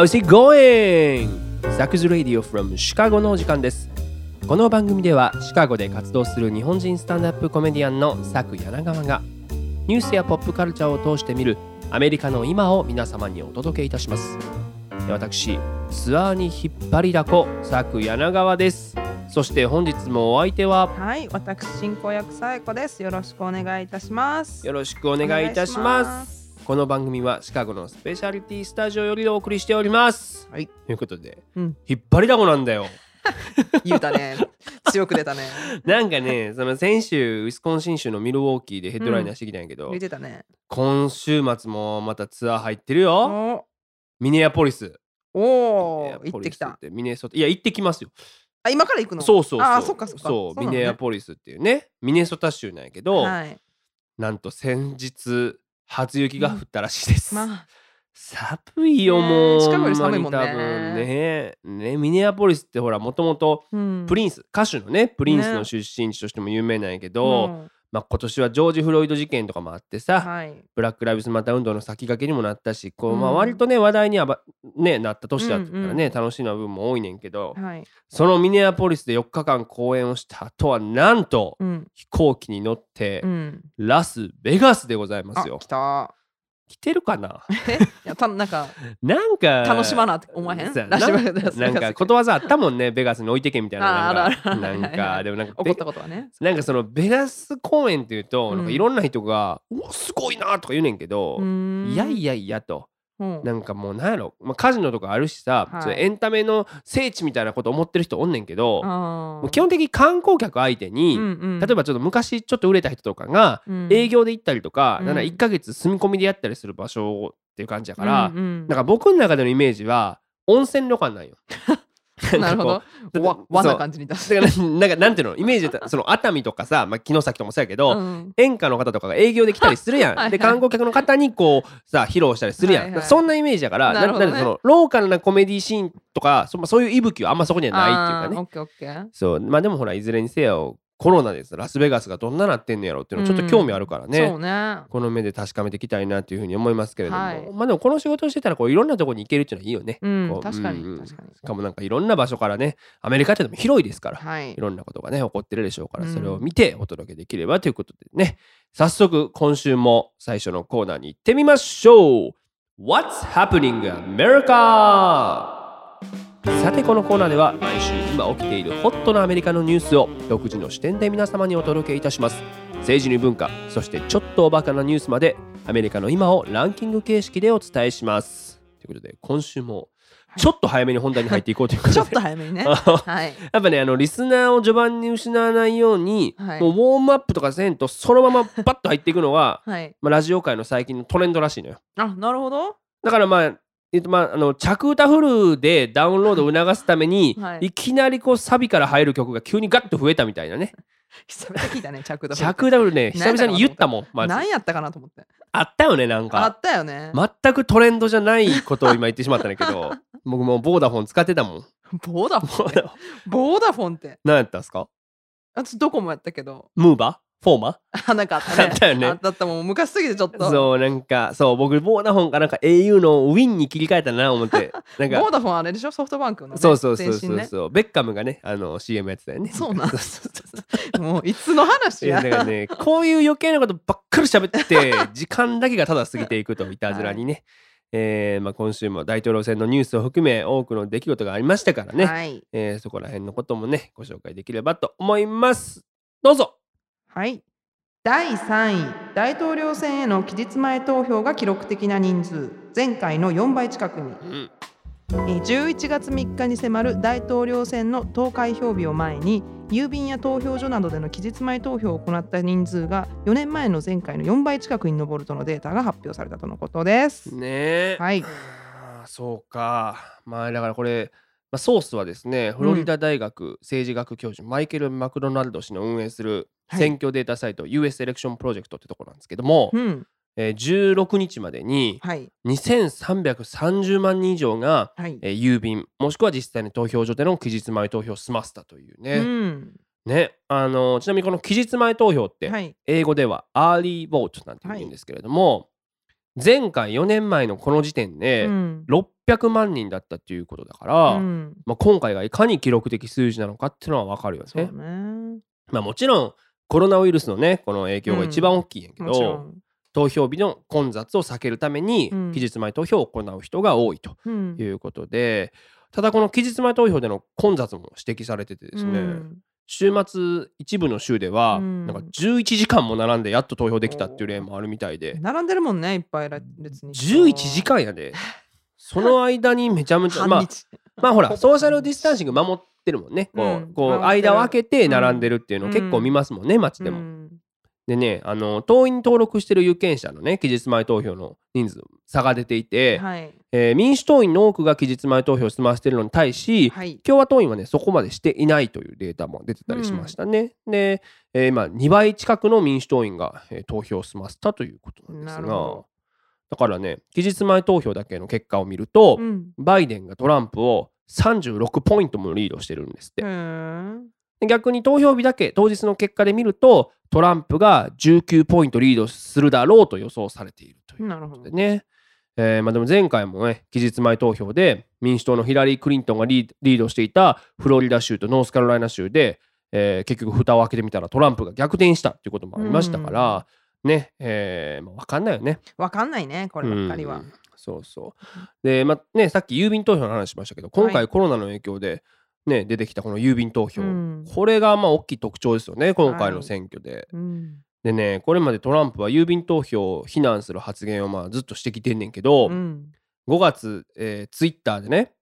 How's it going? サクズラディオ from シカゴのお時間ですこの番組ではシカゴで活動する日本人スタンダップコメディアンのサク柳川がニュースやポップカルチャーを通して見るアメリカの今を皆様にお届けいたしますで私ツアーに引っ張りだこサク柳川ですそして本日もお相手ははい、私進行役さえこです。よろしくお願いいたします。よろしくお願いいたしますこの番組はシカゴのスペシャリティスタジオよりお送りしておりますはい、ということで、うん引っ張りだこなんだよ 言うたね。強く出たね。なんかねその先週ウィスコンシン州のミルウォーキーでヘッドライナーしてきたんやけど、言ってたね。今週末もまたツアー入ってるよおミネアポリスおーミネアポリス行ってきた。ミネソタいや行ってきますよあ、今から行くの？そうそうそうあー、そっかそっか。そうミネアポリスっていうねミネソタ州なんやけど、はい。なんと先日初雪が降ったらしいです、まあ、寒いよねもうシカゴより寒いもんね。多分ね。ねミネアポリスってほらもともとうん。プリンス歌手のねプリンスのね。出身地としても有名なんやけど、うんまあ、今年はジョージ・フロイド事件とかもあってさ、はい。ブラック・ライブズ・マター運動の先駆けにもなったしこう、まあ、うん割とね話題にね、なった年だったからね、うんうん楽しいな部分も多いねんけど、はい。そのミネアポリスで4日間公演をした後はなんとうん。飛行機に乗ってうん。ラスベガスでございますあ、よ。来た。来てるかな？いや、たなんか、なんか楽しまなって思わへん？な。んかことわざあったもんねベガスに置いてけみたいなあなんか。でもなんか怒ったことはね。なんかそのベガス公演っていうと、うんなん。かいろんな人が「うわすごいな」とか言うねんけど、いやいや。やいやとうん。なんかもうなんやろ、まあ、カジノとかあるしさ、はい。エンタメの聖地みたいなこと思ってる人おんねんけど、基本的に観光客相手に、うんうん。例えばちょっと昔ちょっと売れた人とかがうん。営業で行ったりとか、うん。なんか1ヶ月住み込みでやったりする場所っていう感じやから、うんうん。なんか僕の中でのイメージは温泉旅館なんよ。なるほど。どわ和な感じに出す。だからなんかなんていうの？イメージでその熱海とかさ、まあ、城崎とかもそうやけど、うん演歌の方とかが営業で来たりするやん。はいはいで観光客の方にこうさ披露したりするやん。はいはいそんなイメージやからなるほどねそのローカルなコメディシーンとかそ,、まあ、そういう息吹はあんまそこにはないっていうかね。オッケーオッケー。そうまあでもほらいずれにせよコロナですラスベガスがどんななってんのやろうっていうのちょっと興味あるからね。そうね。この目で確かめていきたいなというふうに思いますけれども、はいまあでもこの仕事をしてたらこういろんなところに行けるっていうのはいいよね。うん確かにうん確かにしかもなんかいろんな場所からねアメリカってのも広いですから、はいい。ろんなことがね起こってるでしょうから、うんそれを見てお届けできればということでね早速今週も最初のコーナーに行ってみましょう What's happening America? さてこのコーナーでは毎週今起きているホットなアメリカのニュースを独自の視点で皆様にお届けいたします政治に文化そしてちょっとおバカなニュースまでアメリカの今をランキング形式でお伝えしますということで今週もちょっと早めに本題に入っていこうということでちょっと早めにね。はい。やっぱねあのリスナーを序盤に失わないように、はいもうウォームアップとかせんとそのままパッと入っていくのが、はい。まあ、ラジオ界の最近のトレンドらしいのよあ、なるほど。だからまあえっとまあ、あの着歌フルでダウンロードを促すために、はいい、きなりこうサビから入る曲が急にガッと増えたみたいなね久々に聞いたね、着度。着歌フルね久々に言ったもんまず何やったかなと思って。あったよねなんあかったよね。全くトレンドじゃないことを今言ってしまったんだけど 僕もうボーダフォン使ってたもんボーダフォン？って。ボーダフォンって。何やったんすか？私どこもやったけど。ムーバー？フォーマ？ーあ、なんかあったね。あったよね。あったあったもう昔すぎてちょっと。そうなんかそう僕ボーダフォンかなんか au のウィンに切り替えたな思って。なんかボーダフォンあれでしょ？ソフトバンクのね。そうそうそうそう。ねそう、ベッカムがねあの CM やってたよね。そうなんそうそうそう。もういつの話いやや。だからねこういう余計なことばっかり喋って 時間だけがただ過ぎていくといたずらにね、えーまあ、今週も大統領選のニュースを含め多くの出来事がありましたからね、はい。えーそこら辺のこともねご紹介できればと思います。どうぞはい。第3位、大統領選への期日前投票が記録的な人数、前回の4倍近くに。うんえー11月3日に迫る大統領選の投開票日を前に郵便や投票所などでの期日前投票を行った人数が4年前の前回の4倍近くに上るとのデータが発表されたとのことです。ねえはい、そうかまあだからこれ、まあ、ソースはですねフロリダ大学政治学教授、マイケル・マクドナルド氏の運営するはい選挙データサイト、US エレクションプロジェクトってところなんですけども、うん、えー16日までにはい、2330万人以上が、はい、えー郵便もしくは実際に投票所での期日前投票を済ませたというね,、うん、ねあのちなみにこの期日前投票って、はい、英語ではアーリーボートなんて言うんですけれども、前回4年前のこの時点で、うん、600万人だったっていうことだから、うん。まあ、今回がいかに記録的数字なのかっていうのは分かるよそうね。ね。まあ、もちろんコロナウイルスのねこの影響が一番大きいんやけど、ん。投票日の混雑を避けるためにうん。期日前投票を行う人が多いとうん。いうことで、ただこの期日前投票での混雑も指摘されててですね、うん。週末一部の州ではうん。なんか11時間も並んでやっと投票できたっていう例もあるみたいで並んでるもんねいっぱい列に11時間やで。その間にめちゃめちゃまあまあほら ソーシャルディスタンシング守ってるもんね。こう,、うんこう間を空けて並んでるっていうの結構見ますもんね、街でも。うん。でねあの党員に登録してる有権者のね期日前投票の人数差が出ていて、はい。えー民主党員の多くが期日前投票を済ませてるのに対し、はい。共和党員はねそこまでしていないというデータも出てたりしましたね。で、えー今2倍近くの民主党員が、えー投票を済ませたということなんですが。だからね期日前投票だけの結果を見ると、うん。バイデンがトランプを36ポイントもリードしてるんですって。逆に投票日だけ当日の結果で見るとトランプが19ポイントリードするだろうと予想されているということでね。えーまあ、でも前回もね期日前投票で民主党のヒラリー・クリントンがリードしていたフロリダ州とノースカロライナ州で、えー結局蓋を開けてみたらトランプが逆転したっていうこともありましたから、ね、えーまあ、分かんないよね。わかんないねこればっかりは。うんそうそう。で、まあね、さっき郵便投票の話しましたけど今はい。回コロナの影響で、ね、出てきたこの郵便投票、うん。これがまあ大きい特徴ですよね今回の選挙で。うん。でねこれまでトランプは郵便投票を非難する発言をまあずっとしてきてんねんけど、うん。5月、えー、ツイッターでね、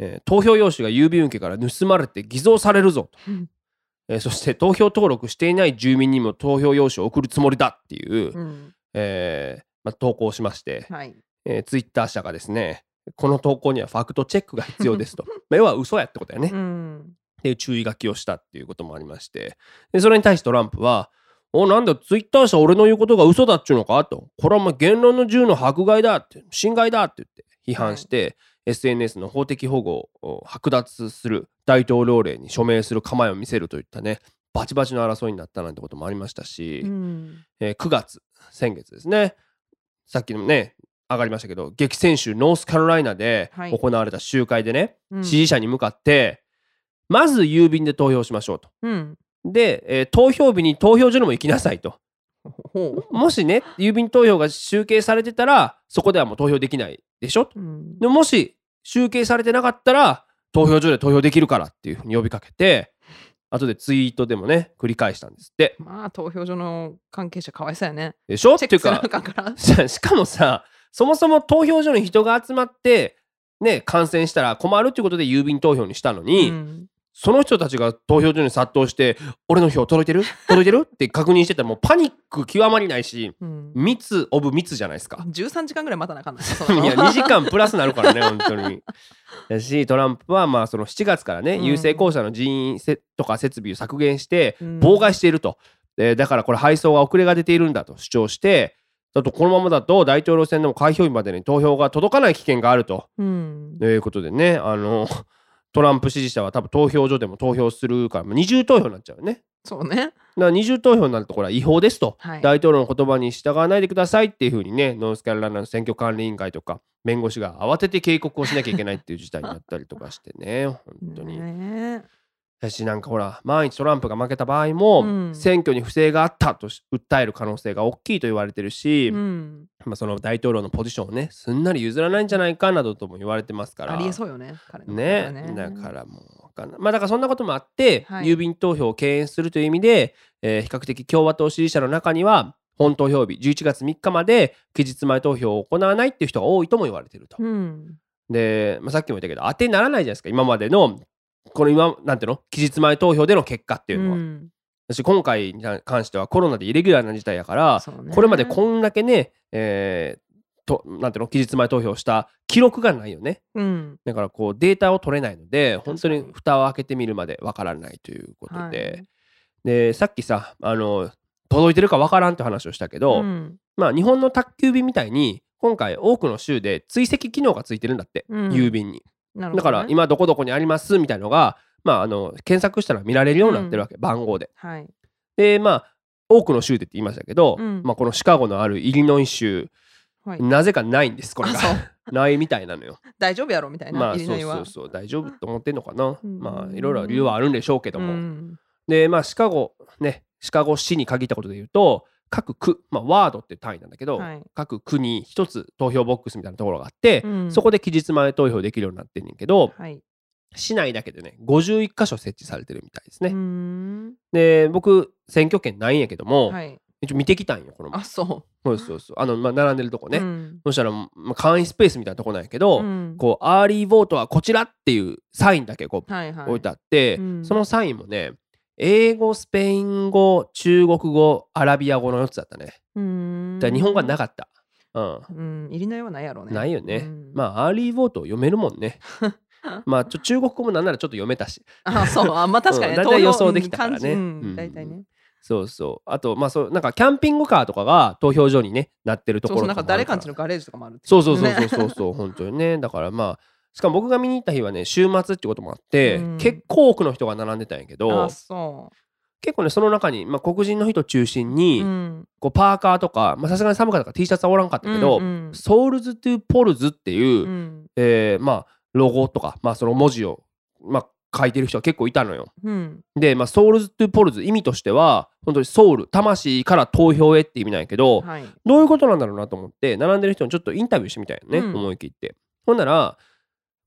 えー投票用紙が郵便受けから盗まれて偽造されるぞと、うん。えーそして投票登録していない住民にも投票用紙を送るつもりだっていう、うん。えーまあ、投稿しまして、はいえーツイッター社がですねこの投稿にはファクトチェックが必要ですと。まあ要は嘘やってことやね、うん。っていう注意書きをしたっていうこともありまして。でそれに対してトランプは「おなんだツイッター社俺の言うことが嘘だっちゅうのか?」と「これは言論の自由の迫害だ」って「侵害だ」って言って批判して、SNS の法的保護を剥奪する大統領令に署名する構えを見せるといったねバチバチの争いになったなんてこともありましたし、うん。えー9月先月ですね。さっきのね上がりましたけど激戦州ノースカロライナではい行われた集会でね、うん支持者に向かってまず郵便で投票しましょうと。うんで、えー投票日に投票所にも行きなさいと。もしね郵便投票が集計されてたらそこではもう投票できないでしょと。うんでももし集計されてなかったら投票所で投票できるからっていうふうに呼びかけて後でツイートでもね繰り返したんですって。まあ投票所の関係者かわいそうやねでしょ？っていうかしかもさそもそも投票所に人が集まってね感染したら困るっていうことで郵便投票にしたのに、うん。その人たちが投票所に殺到して俺の票届いてる？届いてる？って確認してたらもうパニック極まりないしうん。密オブ密じゃないですか。13時間ぐらい待たなあかんな。いいや2時間プラスなるからね本当に。だしトランプはまあその7月からね、うん。郵政公社の人員せとか設備を削減してうん妨害していると、でだからこれ配送が遅れが出ているんだと主張してだとこのままだと大統領選でも開票日までに投票が届かない危険があると。うん。ということでねあのトランプ支持者は多分投票所でも投票するからまあ二重投票になっちゃうよね。そうね。だから二重投票になるとこれは違法ですと、はい。大統領の言葉に従わないでくださいっていうふうにねノースカロライナの選挙管理委員会とか弁護士が慌てて警告をしなきゃいけないっていう事態になったりとかしてね本当に。ねだしなんかほら万一トランプが負けた場合も、うん。選挙に不正があったとし訴える可能性が大きいと言われてるし、うん。まあ、その大統領のポジションをねすんなり譲らないんじゃないかなどとも言われてますから。ありえそうよね彼のねだからもうわかんない。まあだからそんなこともあって、はい。郵便投票を敬遠するという意味で、えー比較的共和党支持者の中には本投票日11月3日まで期日前投票を行わないっていう人が多いとも言われてると。うん。で、まあ、さっきも言ったけど当てにならないじゃないですか今までのこの今なんていうの？期日前投票での結果っていうのは。ん。私今回に関してはコロナでイレギュラーな事態やから、ね。これまでこんだけね、えーとなんていうの？期日前投票した記録がないよね。うん。だからこうデータを取れないので本当に蓋を開けてみるまでわからないということで、はい。でさっきさあの届いてるかわからんって話をしたけど、うん。まあ日本の宅急便みたいに今回多くの州で追跡機能がついてるんだって、うん。郵便にね。だから今どこどこにありますみたいのがまああの検索したら見られるようになってるわけ、番号で。はい。でまあ多くの州でって言いましたけど、うん。まあ、このシカゴのあるイリノイ州はい。なぜかないんですこれが。ないみたいなのよ。大丈夫やろみたいな、まあそうそうそう大丈夫と思ってんのかな。うん。まあいろいろ理由はあるんでしょうけども。うん。でまあシカゴねシカゴ市に限ったことで言うと各区、まあ、ワードって単位なんだけど、はい。各区に一つ投票ボックスみたいなところがあって、うん。そこで期日前投票できるようになってんねんけどはい。市内だけでね51箇所設置されてるみたいですね。で僕選挙権ないんやけども、はい。一応見てきたんよこのあそそうそうそう。あの、まあ、並んでるとこうね、うん。そしたら、まあ、簡易スペースみたいなとこなんやけど、うん。こうアーリーボートはこちらっていうサインだけこうはいはい。置いてあって、うん。そのサインもね英語スペイン語中国語アラビア語の4つだったね。うーん。だ日本語はなかった、うん。うんイリノイはないやろうね。ないよね、うん。まあ early vote 読めるもんね。まあちょ中国語もなんならちょっと読めたし。あそう。あまあ確かにね。うん大体予想できたからね。大体ね。そうそう。あとまあそうなんかキャンピングカーとかが投票所にねなってるところそうそうなんか誰かんちののガレージとかもあるそうそうそうそうねそうそう本当にね。だからまあしかも僕が見に行った日はね週末ってこともあって、うん。結構多くの人が並んでたんやけど結構ねその中に、まあ、黒人の人中心うに、うん。こうパーカーとかまあさすがに寒かったから T シャツはおらんかったけど、うんうん。 Souls to the Polls っていう、うん。えーまあロゴとか、まあ、その文字を、まあ、書いてる人が結構いたのよ。うん。で、まあ、 Souls to the Polls 意味としては本当にソウル魂から投票へって意味なんやけど、はい。どういうことなんだろうなと思って並んでる人にちょっとインタビューしてみたいよね、うん。思い切って。ほんなら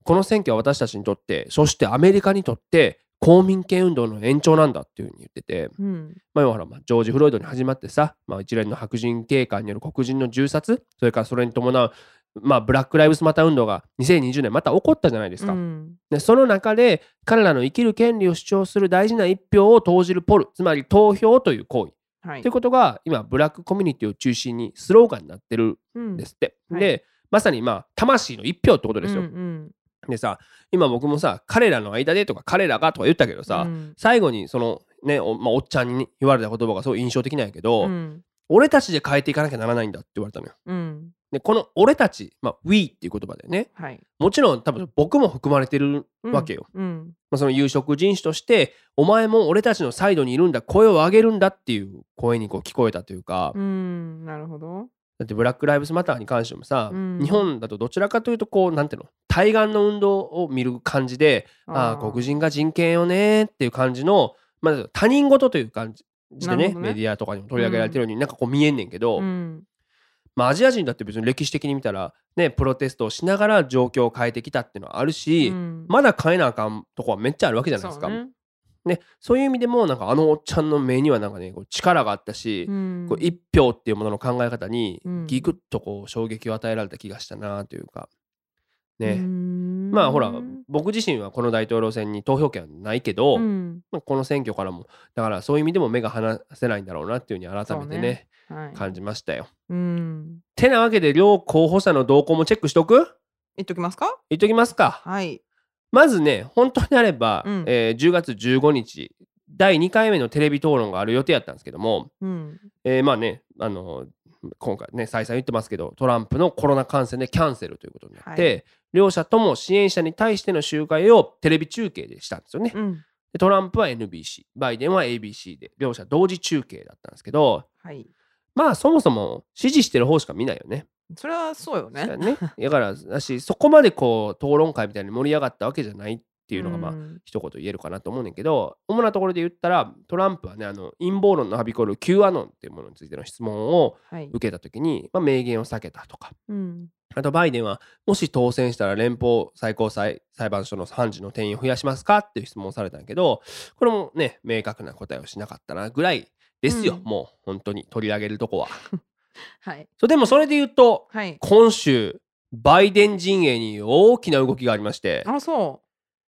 この選挙は私たちにとってそしてアメリカにとって公民権運動の延長なんだっていうふうに言ってて、うん。まあ、要はほらまあジョージ・フロイドに始まってさ、まあ、一連の白人警官による黒人の銃殺それからそれに伴う、まあ、ブラック・ライブスマター運動が2020年また起こったじゃないですか。うん。でその中で彼らの生きる権利を主張する大事な一票を投じるポルつまり投票という行為。はい。ということが今ブラックコミュニティを中心にスローガンになってるうんんですって。はい。でまさにまあ魂の一票ってことですよ。うんうんでさ今僕もさ彼らの間でとか彼らがとか言ったけどさ、うん。最後にそのねお,、まあ、おっちゃんに言われた言葉がすごい印象的なんやけど、うん。俺たちで変えていかなきゃならないんだって言われたのよ。うん。でこの俺たち、まあ、We っていう言葉でね。はい。もちろん多分僕も含まれてるわけよ。うん。まあ、その有色人種としてお前も俺たちのサイドにいるんだ。声を上げるんだっていう声にこう聞こえたというか、うん。なるほどだってブラック・ライブズ・マターに関してもさ、うん。日本だとどちらかというとこうなんていうの？対岸の運動を見る感じでああー黒人が人権よねっていう感じの、まあ、他人事という感じでねね。メディアとかにも取り上げられてるように、なんかこう見えんねんけど、うん。まあ、アジア人だって別に歴史的に見たらねプロテストをしながら状況を変えてきたっていうのはあるし、うん。まだ変えなあかんとこはめっちゃあるわけじゃないですか。ねね、そういう意味でもなんかあのおっちゃんの目にはなんかねこう力があったし、うん。こう一票っていうものの考え方にうん。ギクッとこう衝撃を与えられた気がしたなというか。ね、うん。まあほら僕自身はこの大統領選に投票権はないけど、うん。まあこの選挙からもだからそういう意味でも目が離せないんだろうなっていうふうに改めてねね。はい。感じましたよ。うん。てなわけで両候補者の動向もチェックしとく？言っときますか？言っときますか。はいまずね本当にあれば、うん。えー10月15日第2回目のテレビ討論がある予定やったんですけども、うん。えーまあねあの今回ね再三言ってますけどトランプのコロナ感染でキャンセルということになって、は両者とも支援者に対しての集会をテレビ中継でしたんですよね。うん。でトランプは NBC バイデンは ABC で両者同時中継だったんですけどはい。まあそもそも支持してる方しか見ないよね。それはそうよね。だね。だからだしそこまでこう討論会みたいに盛り上がったわけじゃないっていうのがまあん。一言言えるかなと思うねんけど主なところで言ったらトランプはねあの陰謀論のはびこる Q アノンっていうものについての質問をはい。受けた時に、まあ、明言を避けたとか。うん。あとバイデンはもし当選したら連邦最高裁裁判所の判事の定員を増やしますかっていう質問をされたんやけどこれもね明確な答えをしなかったなぐらいですよ、うん。もう本当に取り上げるとこは。はい。そうでもそれで言うとはい。今週バイデン陣営に大きな動きがありましてあそ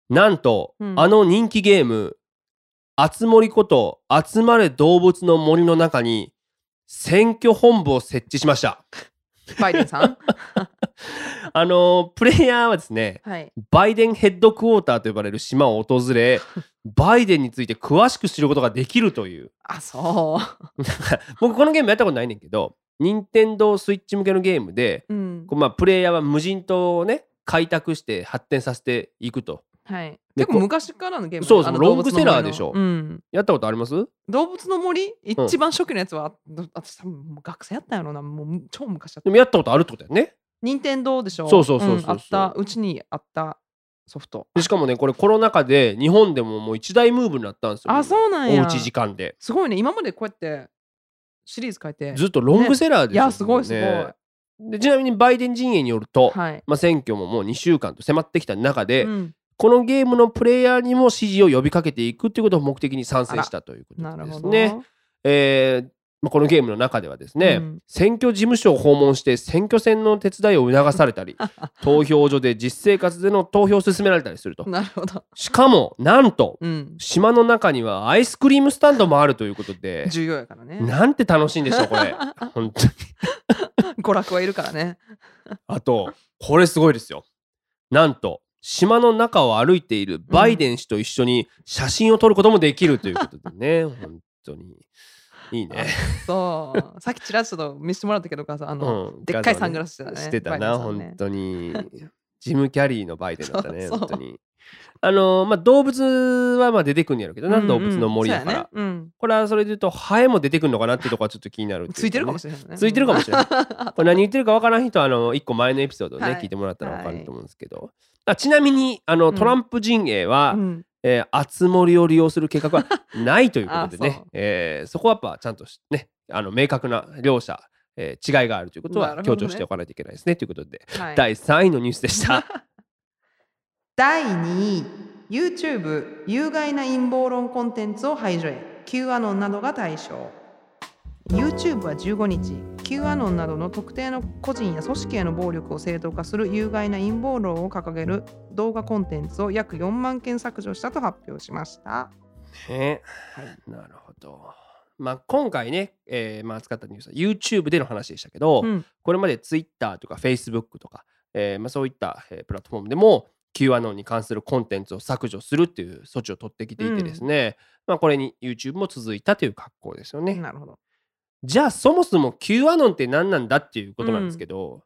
なんと、うん。あの人気ゲーム「あつ森」こと「集まれ動物の森」の中に選挙本部を設置しました。うバイデンさん？あのプレイヤーはですねはい。バイデンヘッドクォーターと呼ばれる島を訪れバイデンについて詳しく知ることができるという。あそう。僕このゲームやったことないねんけど任天堂スイッチ向けのゲームでうん。こうまあプレイヤーは無人島をね開拓して発展させていくと。はい。で結構昔からのゲームそうそうロングセラーでしょ。うん。やったことあります？動物の森？一番初期のやつは、ど私多分学生やったんやろな。もう超昔やった。でもやったことあるってことだよね。任天堂でしょ。そうそうそうそうそうんあった。うちにあったソフト。でしかもねこれコロナ禍で日本でももう一大ムーブになったんですよ。あそうなんや。おうち時間で。すごいね。今までこうやってシリーズ書いて。ずっとロングセラーですよ、いやすごいすごい、ね。でちなみにバイデン陣営によると、はい、まあ、選挙ももう2週間と迫ってきた中で、うん、このゲームのプレイヤーにも支持を呼びかけていくということを目的に賛成したということなるほど。ですね。えーまあ、このゲームの中ではですね、うん。選挙事務所を訪問して選挙戦の手伝いを促されたり 投票所で実生活での投票を進められたりすると。なるほど、しかもなんとうん、島の中にはアイスクリームスタンドもあるということで重要やからね。なんて楽しいんでしょうこれ。本当に。娯楽はいるからね。あとこれすごいですよ。なんと島の中を歩いているバイデン氏と一緒に写真を撮ることもできるということでね、本当にいいね。そう。さっきちらっと見せてもらったけどさあの、うん。でっかいサングラスしてたね。してたな、ね。本当に。ジム・キャリーのバイデンだったね、本当に。あのまあ動物はまあ出てくるんやろうけどな、うんうん。動物の森だから。ね。うん、これはそれで言うとハエも出てくるのかなっていうところはちょっと気になるってうついてるかもねしれないね。ついてるかもしれないこれ何言ってるかわからん人はあの一個前のエピソードをね、はい。聞いてもらったらわかると思うんですけど、あちなみにあのうんトランプ陣営は、うんえー、あつ森を利用する計画はないということで あそえーそこはやっぱちゃんとしねあの明確な両者、えー違いがあるということは強調しておかないといけないですねということで、はい。第3位のニュースでした。第2位 YouTube 有害な陰謀論コンテンツを排除へ。Q アノンなどが対象。YouTube は15日 Q アノンなどの特定の個人や組織への暴力を正当化する有害な陰謀論を掲げる動画コンテンツを約4万件削除したと発表しました。ねはいなるほど。まあ、今回ね、えーまあ、扱ったニュースは YouTube での話でしたけど、うんこれまで Twitter とか Facebook とか、えーまあ、そういった、えープラットフォームでも QAnon に関するコンテンツを削除するっていう措置を取ってきていてですね、まあ、これに YouTube も続いたという格好ですよね。なるほど。じゃあそもそも QAnon って何なんだっていうことなんですけど、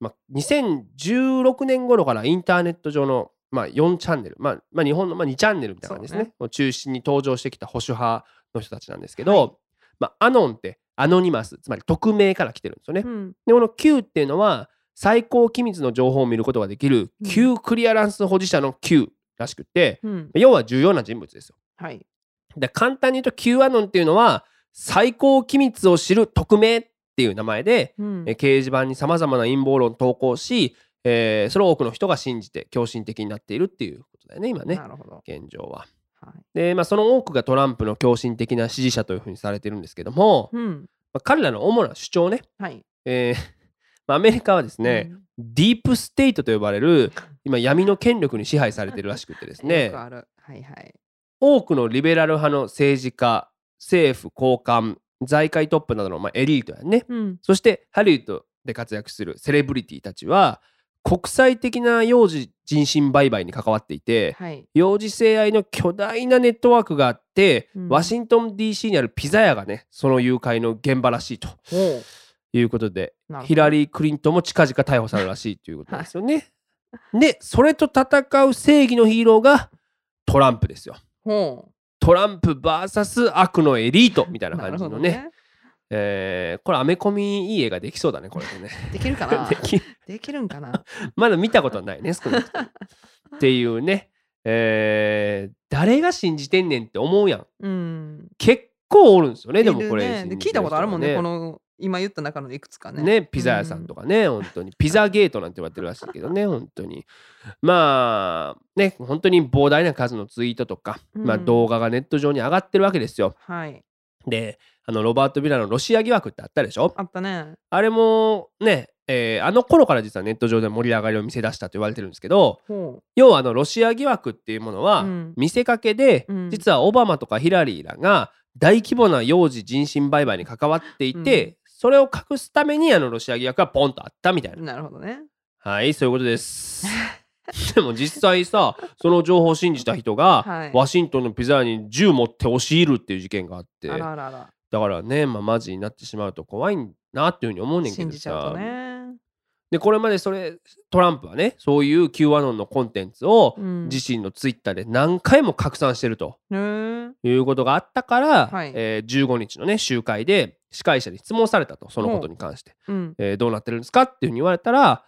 まあ、2016年頃からインターネット上の、まあ、4チャンネル、まあまあ、日本の、まあ、2チャンネルみたいな感じですね。を中心に登場してきた保守派の人たちなんですけど、はい。まあ、アノンってアノニマスつまり匿名から来てるんですよね。うん。でこの Q っていうのは最高機密の情報を見ることができるうん。Q クリアランス保持者の Q らしくって、うん。要は重要な人物ですよ。はい。で簡単に言うと Q アノンっていうのは最高機密を知る匿名っていう名前で、うんえ掲示板にさまざまな陰謀論を投稿し、えーそれを多くの人が信じて狂信的になっているっていうことだよね今ね。現状は。はいで、まあ、その多くがトランプの狂信的な支持者というふうにされてるんですけども、うん。まあ、彼らの主な主張ね、はい。えー まあアメリカはですね、ディープステイトと呼ばれる今闇の権力に支配されてるらしくてですうん。ねはい。多くのリベラル派の政治家政府高官財界トップなどのまあエリートやねうん。そしてハリウッドで活躍するセレブリティたちは国際的な幼児人身売買に関わっていてはい。幼児性愛の巨大なネットワークがあって、うんワシントン DC にあるピザ屋がねその誘拐の現場らしいということでヒラリー・クリントンも近々逮捕されるらしいということですよね。でそれと戦う正義のヒーローがトランプですよ。トランプ VS 悪のエリートみたいなな感じのね。えーこれアメコミいい映画できそうだねこれでね。できるかな？できるんかな？まだ見たことはないね少なくとも。っていうね、えー誰が信じてんねんって思うやん。うん。結構おるんですよねでもこれ、ね。で聞いたことあるもんね、このの今言った中のいくつかね。ねピザ屋さんとかね、本当に。ピザゲートなんて言われてるらしいけどね 本当に。まあね本当に膨大な数のツイートとか、まあ、うん動画がネット上に上がってるわけですよ。はい。であのロバート・ビラのロシア疑惑ってあったでしょ？あったね。あれもね、えーあの頃から実はネット上で盛り上がりを見せ出したと言われてるんですけどほ要はあのロシア疑惑っていうものはうん。見せかけで、うん。実はオバマとかヒラリーらが大規模な幼児人身売買に関わっていて、うんそれを隠すためにあのロシア疑惑がポンとあったみたいなう。なるほどね。はいそういうことです。でも実際さ その情報を信じた人が、はいワシントンのピザ屋に銃持って押し入るっていう事件があってあらあらあら。だからね、まあ、マジになってしまうと怖いなっていうふうに思うねんけどさとね。でこれまでそれトランプはねそういう Q アノンのコンテンツをうん自身のツイッターで何回も拡散してるということがあったから、はいえー15日のね集会で司会者に質問されたとそのことに関して、うん。えーどうなってるんですかっていうふうに言われたら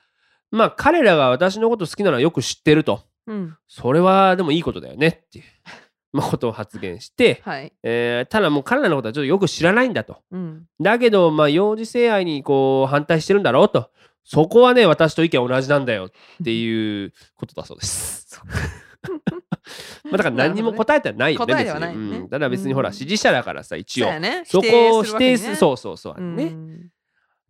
まあ彼らが私のこと好きなのはよく知ってると。うん。それはでもいいことだよねっていう、まあ、ことを発言して、はい。えーただもう彼らのことはちょっとよく知らないんだと。うん。だけどまあ幼児性愛にこう反対してるんだろうと。そこはね私と意見同じなんだよっていうことだそうです。まあだから何にも答えてはないよねね。別に。うん。ただ別にほらうん。支持者だからさ一応。そこを否定するうそうそう。そう、ん。ね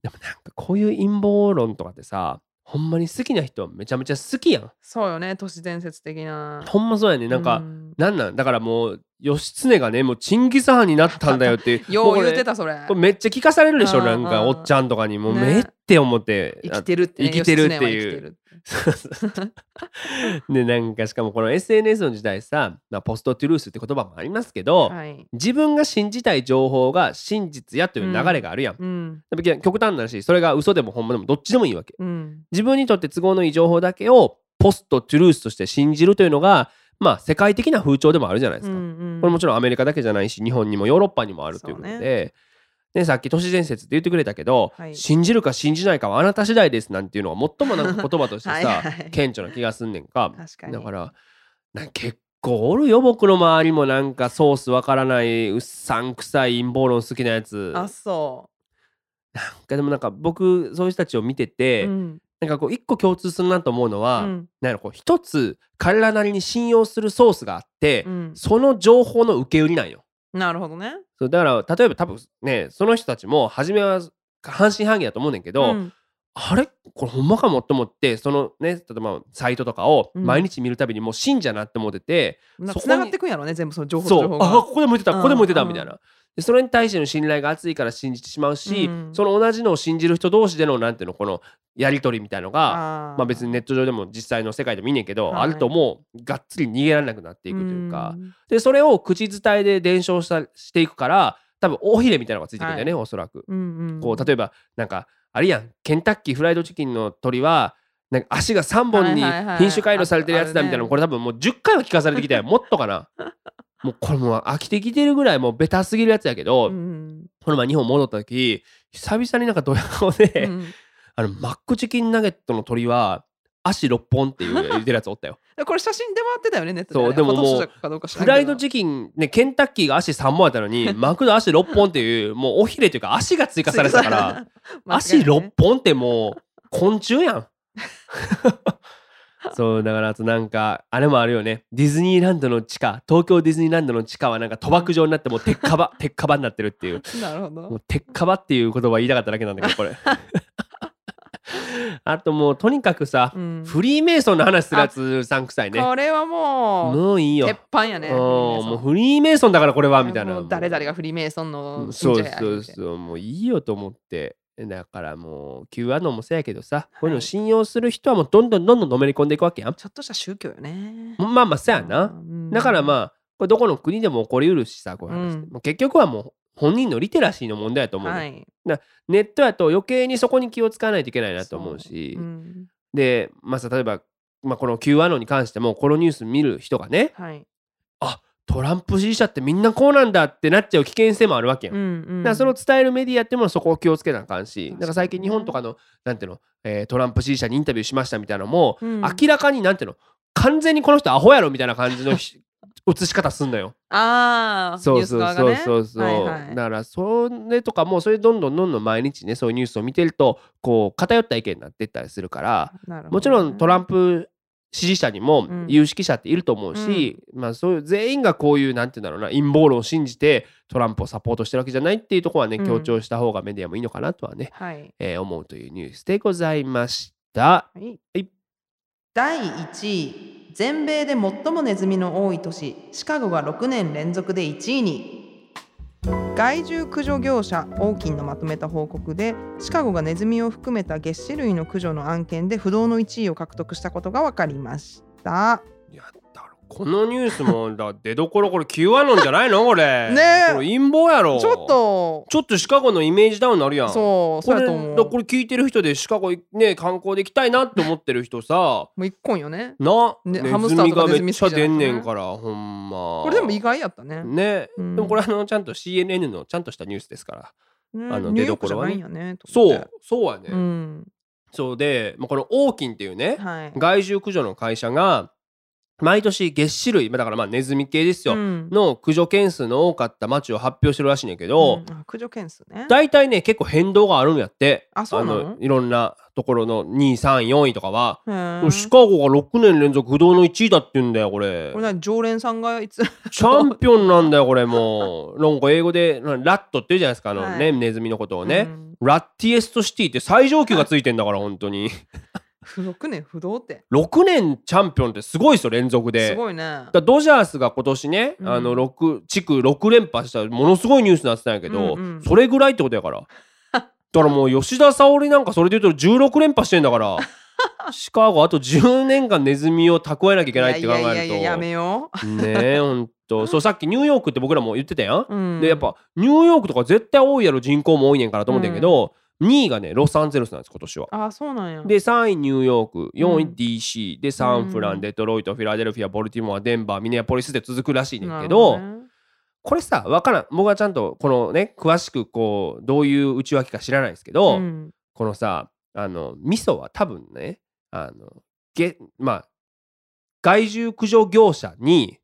でもなんかこういう陰謀論とかってさほんまに好きな人はめちゃめちゃ好きやん。そうよね都市伝説的な。ほんまそうやね。なんか、うなんなん？だからもう義経がねもうチンギス・ハンになったんだよっていう。よう言うてたそれ。これめっちゃ聞かされるでしょうんなんかうん。おっちゃんとかに。もうねめって思って。生きてるってね生きてるっていう でなんかしかもこの SNS の時代さ、まあ、ポストトゥルースって言葉もありますけど、はい。自分が信じたい情報が真実やという流れがあるやん、うん。極端な話それが嘘でも本物でもどっちでもいいわけ。うん。自分にとって都合のいい情報だけをポストトゥルースとして信じるというのがまあ世界的な風潮でもあるじゃないですか、うんこれもちろんアメリカだけじゃないし日本にもヨーロッパにもあるということで、ねさっき都市伝説って言ってくれたけど、はい。信じるか信じないかはあなた次第ですなんていうのが最もなんか言葉としてさはいはい。顕著な気がすんねんか。確かに。だからな結構おるよ僕の周りもなんかソースわからないうっさんくさい陰謀論好きなやつ。あそなんかでもなんか僕そういう人たちを見てうて、うん。なんかこう一個共通するなと思うのは、うん。なんやろこう一つ彼らなりに信用するソースがあって、うん。その情報の受け売りなんよ。なるほどね。そうだから例えば多分ねその人たちも初めは半信半疑だと思うねんけど、うん。あれ？これほんまかもと思ってそのね例えばサイトとかをうん。毎日見るたびにもう信者なって思ってて、そこになつながってくんやろね全部その情報情報が。あここでも言ってたここでも言ってたうんみたいな。でそれに対しての信頼が厚いから信じてしまうし、うん。その同じのを信じる人同士でのなんていうのこのやり取りみたいのがまあ別にネット上でも実際の世界でもいいねんけど、はい。あるともうがっつり逃げられなくなっていくというか、ん。でそれを口伝えで伝承したしていくから多分尾ひれみたいなのがついてくるんだよね、おそらく。うんうんこう例えばなんかあれやんケンタッキーフライドチキンの鳥はなんか足が3本にはいはいはい品種改良されてるやつだみたいなこれ多分もう10回は聞かされてきたよ。もっとかなもうこれもう飽きてきてるぐらいもうベタすぎるやつやけど、うんこの前日本戻った時久々になんかドヤ顔で、うん。あのマックチキンナゲットの鳥は足6本っていう言ってるやつおったよ。これ写真出回ってたよねネットそうでももうフライドチキンねケンタッキーが足3本やったのにマクド足6本っていうもう尾ひれというか足が追加さ。れてたから 足6本ってもう昆虫やん そうだからあとなんかあれもあるよね。ディズニーランドの地下東京ディズニーランドの地下はなんか賭博場になってもう鉄火場 鉄火場になってるっていう。なるほど。もう鉄火場っていう言葉言いたかっただけなんだけどこれ。あともうとにかくさ、うん。フリーメイソンの話するやつうさんくさいね。これはもうもういいよ。鉄板やねもうフリーメイソンだからこれはみたいな。誰々がフリーメイソンのそうそうそうもういいよと思ってだからもう Q アノンもそうやけどさ、こういうの信用する人はもうどんどんどんどんのめり込んでいくわけやん。ちょっとした宗教よね。まあまあそうやな、だからまあこれどこの国でも起こりうるしさこういうん。もう結局はもう本人のリテラシーの問題だと思うね、はい。ネットやと余計にそこに気を使わないといけないなと思うし。そう。うん。でまあさ例えば、まあ、この Q アノンに関してもこのニュース見る人がねはいトランプ支持者ってみんなこうなんだってなっちゃう危険性もあるわけやん。うんうん。だからそれを伝えるメディアってものはそこを気をつけなあかんし、ね。だから最近日本とかのなんていうの、えートランプ支持者にインタビューしましたみたいなのも、うん。明らかになんていうの完全にこの人アホやろみたいな感じのひ 映し方すんのよ。ああそうそうそうそう。そう、はいはい。だからそれとかもそれどんどんどんどん毎日ねそういうニュースを見てるとこう偏った意見になっていったりするからね。もちろんトランプ支持者にもうん。有識者っていると思うし、まあそういう全員がこういうなんて言うんだろうな陰謀論を信じてトランプをサポートしてるわけじゃないっていうところはね、うん。強調した方がメディアもいいのかなとはね、はい。えー思うというニュースでございました。はい。はい。第1位全米で最もネズミの多い都市シカゴが6年連続で1位に害獣駆除業者オーキンのまとめた報告でシカゴがネズミを含めた月種類の駆除の案件で不動の1位を獲得したことが分かりました。このニュースもだ 出どころこれ Q アノンじゃないの？これ。ねえこれ陰謀やろ。ちょっとちょっとシカゴのイメージダウンなるやん。そうそうやと思う。だこれ聞いてる人でシカゴね観光で行きたいなって思ってる人さ もう一個んよね。な、ねネハムスターがめっちゃ出んねんからほんまこれでも意外やったね。ね、うんでもこれあのちゃんと CNN のちゃんとしたニュースですからねあのニューヨークじゃ出所はねそうそうやね、うん。そうで、まあ、このオーキンっていうねはい。害獣駆除の会社が毎年月種類まあだからまあネズミ系ですよ、うん。の駆除件数の多かった町を発表してるらしいねんけど、うん。あ駆除件数ね。大体ね結構変動があるんやって。あそうなの？のいろんなところの234位とかは、シカゴが6年連続不動の1位だって言うんだよこれ。これ何常連さんがいつ？チャンピオンなんだよこれもう。なんか英語でなラットって言うじゃないですかあの、はい。ねネズミのことをね、うん。ラッティエストシティって最上級がついてんだから本当に 不動ね不動って。6年チャンピオンってすごいですよ連続で。すごいね。だドジャースが今年ね、うん。あの6地区6連覇したものすごいニュースになってたんやけど、うんうん。それぐらいってことやから。だからもう吉田沙保里なんかそれで言うと16連覇してんだから シカゴあと10年間ネズミを蓄えなきゃいけないって考えるといやいやいややめよねえほんと。そうさっきニューヨークって僕らも言ってたやん、う、うん、でやっぱニューヨークとか絶対多いやろ人口も多いねんからと思ってんけど、2位がねロサンゼルスなんです今年は。あそうなんや。で3位ニューヨーク4位うん。DC、でサンフラン、うん。デトロイトフィラデルフィアボルティモアデンバーミネアポリスで続くらしいねんけなどね。これさわからん。僕はちゃんとこのね詳しくこうどういう内訳か知らないですけど、うん。このさあの味噌は多分ねあのげまあ害獣駆除業者に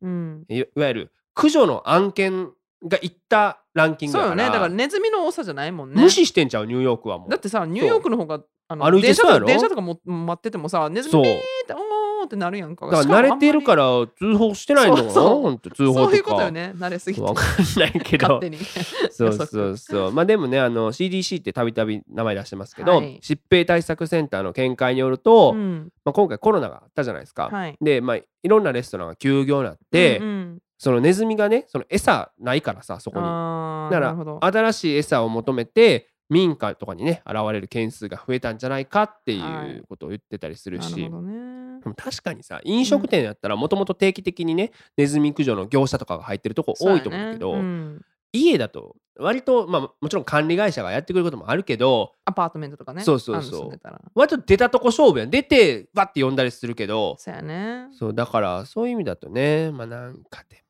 いわゆる駆除の案件がいったランキングそうだからよね。だからネズミの多さじゃないもんね。無視してんちゃうニューヨークはもう。だってさニューヨークの方があの歩いて電車そうやろとか電車とかも待っててもさネズミそう。ピーっておーってなるやんか。だから慣れてるからら通報してないのかな？そうそう。ほんと通報とか。そういうことよね。慣れすぎて。わかんないけど。勝手に。そうそうそう。まあでもねあの CDC ってたびたび名前出してますけど、はい。疾病対策センターの見解によると、うん。まあ、今回コロナがあったじゃないですか、はい。でまあいろんなレストランが休業になって、うんうんそのネズミがねその餌ないからさそこに。だかなるほど。ら新しい餌を求めて民家とかにね現れる件数が増えたんじゃないかっていはい。うことを言ってたりするし、なるほどね。でも確かにさ飲食店やったらもともと定期的にねネズミ駆除の業者とかが入ってるとこ多いと思うけどね。うん。家だと割とまあもちろん管理会社がやってくれることもあるけどアパートメントとかねそうそうそう。割と出たとこ勝負やん出てバッて呼んだりするけど。そうやね。そうだからそういう意味だとねまあなんかでも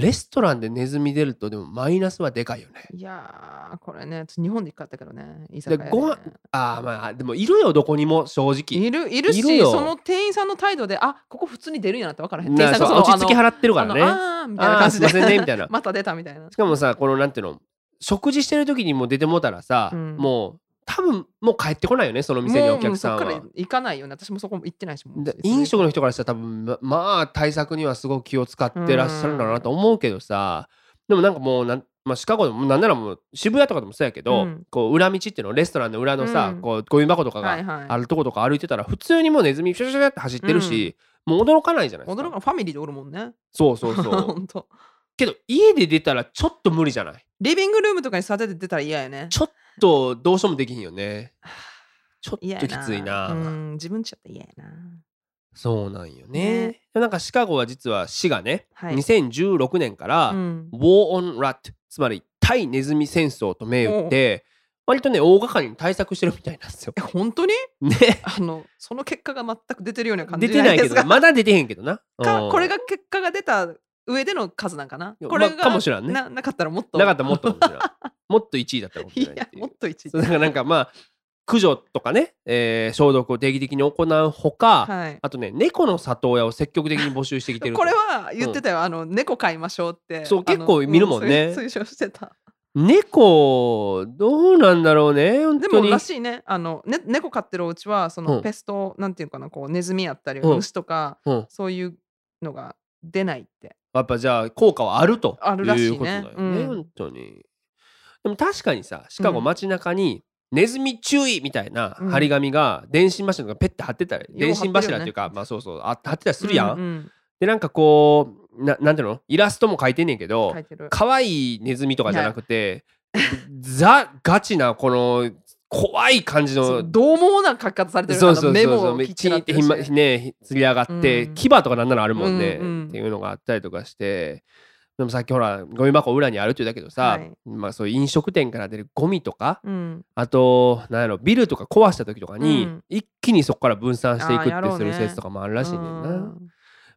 レストランでネズミ出るとでもマイナスはでかいよね。いやーこれね日本で一回あったけどね居で酒屋で。ご飯ああまあでもいるよどこにも正直。いるいるしいるよ。その店員さんの態度であここ普通に出るんやなって分からへん。な店員さんがそ落ち着き払ってるあのからね。あーみたいな感すいませんねみたいな。また出たみたいな。しかもさこのなんていうの食事してる時にもう出てもたらさ、うん。もう多分もう帰ってこないよねその店にお客さんは。行かないよね。私もそこも行ってないし飲食の人からしたら多分ままあ対策にはすごく気を使ってらっしゃるんだろうなと思うけどさ。でもなんかもうなん、まあ、シカゴでもなんならもう渋谷とかでもそうやけど、うん。こう裏道っていうのレストランの裏のさ、うん。こうゴミ箱とかがあるとことか歩いてたら普通にもうネズミシュシュシュって走ってるし、もう驚かないじゃないですか。驚かファミリーでおるもんね。そうそうそう。けど家で出たらちょっと無理じゃない？リビングルームとかに座ってて出たら嫌やね。ちょっとどうしようもできひんよね。ちょっときついな。うん自分ちやったら嫌やな。そうなんよね。ね。でなんかシカゴは実は市がね、はい。2016年から、うん、War on Rat つまり対ネズミ戦争と銘打って割とね大掛かりに対策してるみたいなんですよ。え。本当に？ね。あのその結果が全く出てるような感じ出てないけですがどまだ出てへんけどな。これが結果が出た上での数なんかな？これが、まあかもしらんね。ななかったらもっと。なかったらもっとか もっと1位だったかもっていうやもっと一そうだからなんかまあ駆除とかね、えー消毒を定期的に行うほか、はい。あとね猫の里親を積極的に募集してきてると。これは言ってたよ、あの猫飼いましょうって。そう結構見るもんね。う推奨してた。猫どうなんだろうね本でもらしいね。あのね猫飼ってるお家はその、うん。ペストなんていうかなこうネズミやったり、うん。虫とかうん、そういうのが出ないってやっぱじゃあ効果はあるとあるらしいね。いうことだよね、うん。本当に。でも確かにさシカゴうん街中に、ネズミ注意みたいなうん。張り紙が電信柱とかペッて貼ってたり、よう電信柱っていうか、まあそうそうあ貼ってたりするやん、うんうんでなんかこうななんていうの？イラストも描いてんねんけど可愛いネズミとかじゃなくて、ザガチなこの怖い感じのそう獰猛な書き方されてるそうそうそう目もきっめっちゃってひまねつり上がって、うん。牙とかなんならあるもんね、うんうんっていうのがあったりとかして。でもさっきほらゴミ箱裏にあるって言ったけどさ、はい。まあそういう飲食店から出るゴミとかうん。あとなんやろビルとか壊した時とかに、うん。一気にそこから分散していくってする説とかもあるらしいねんな。うん。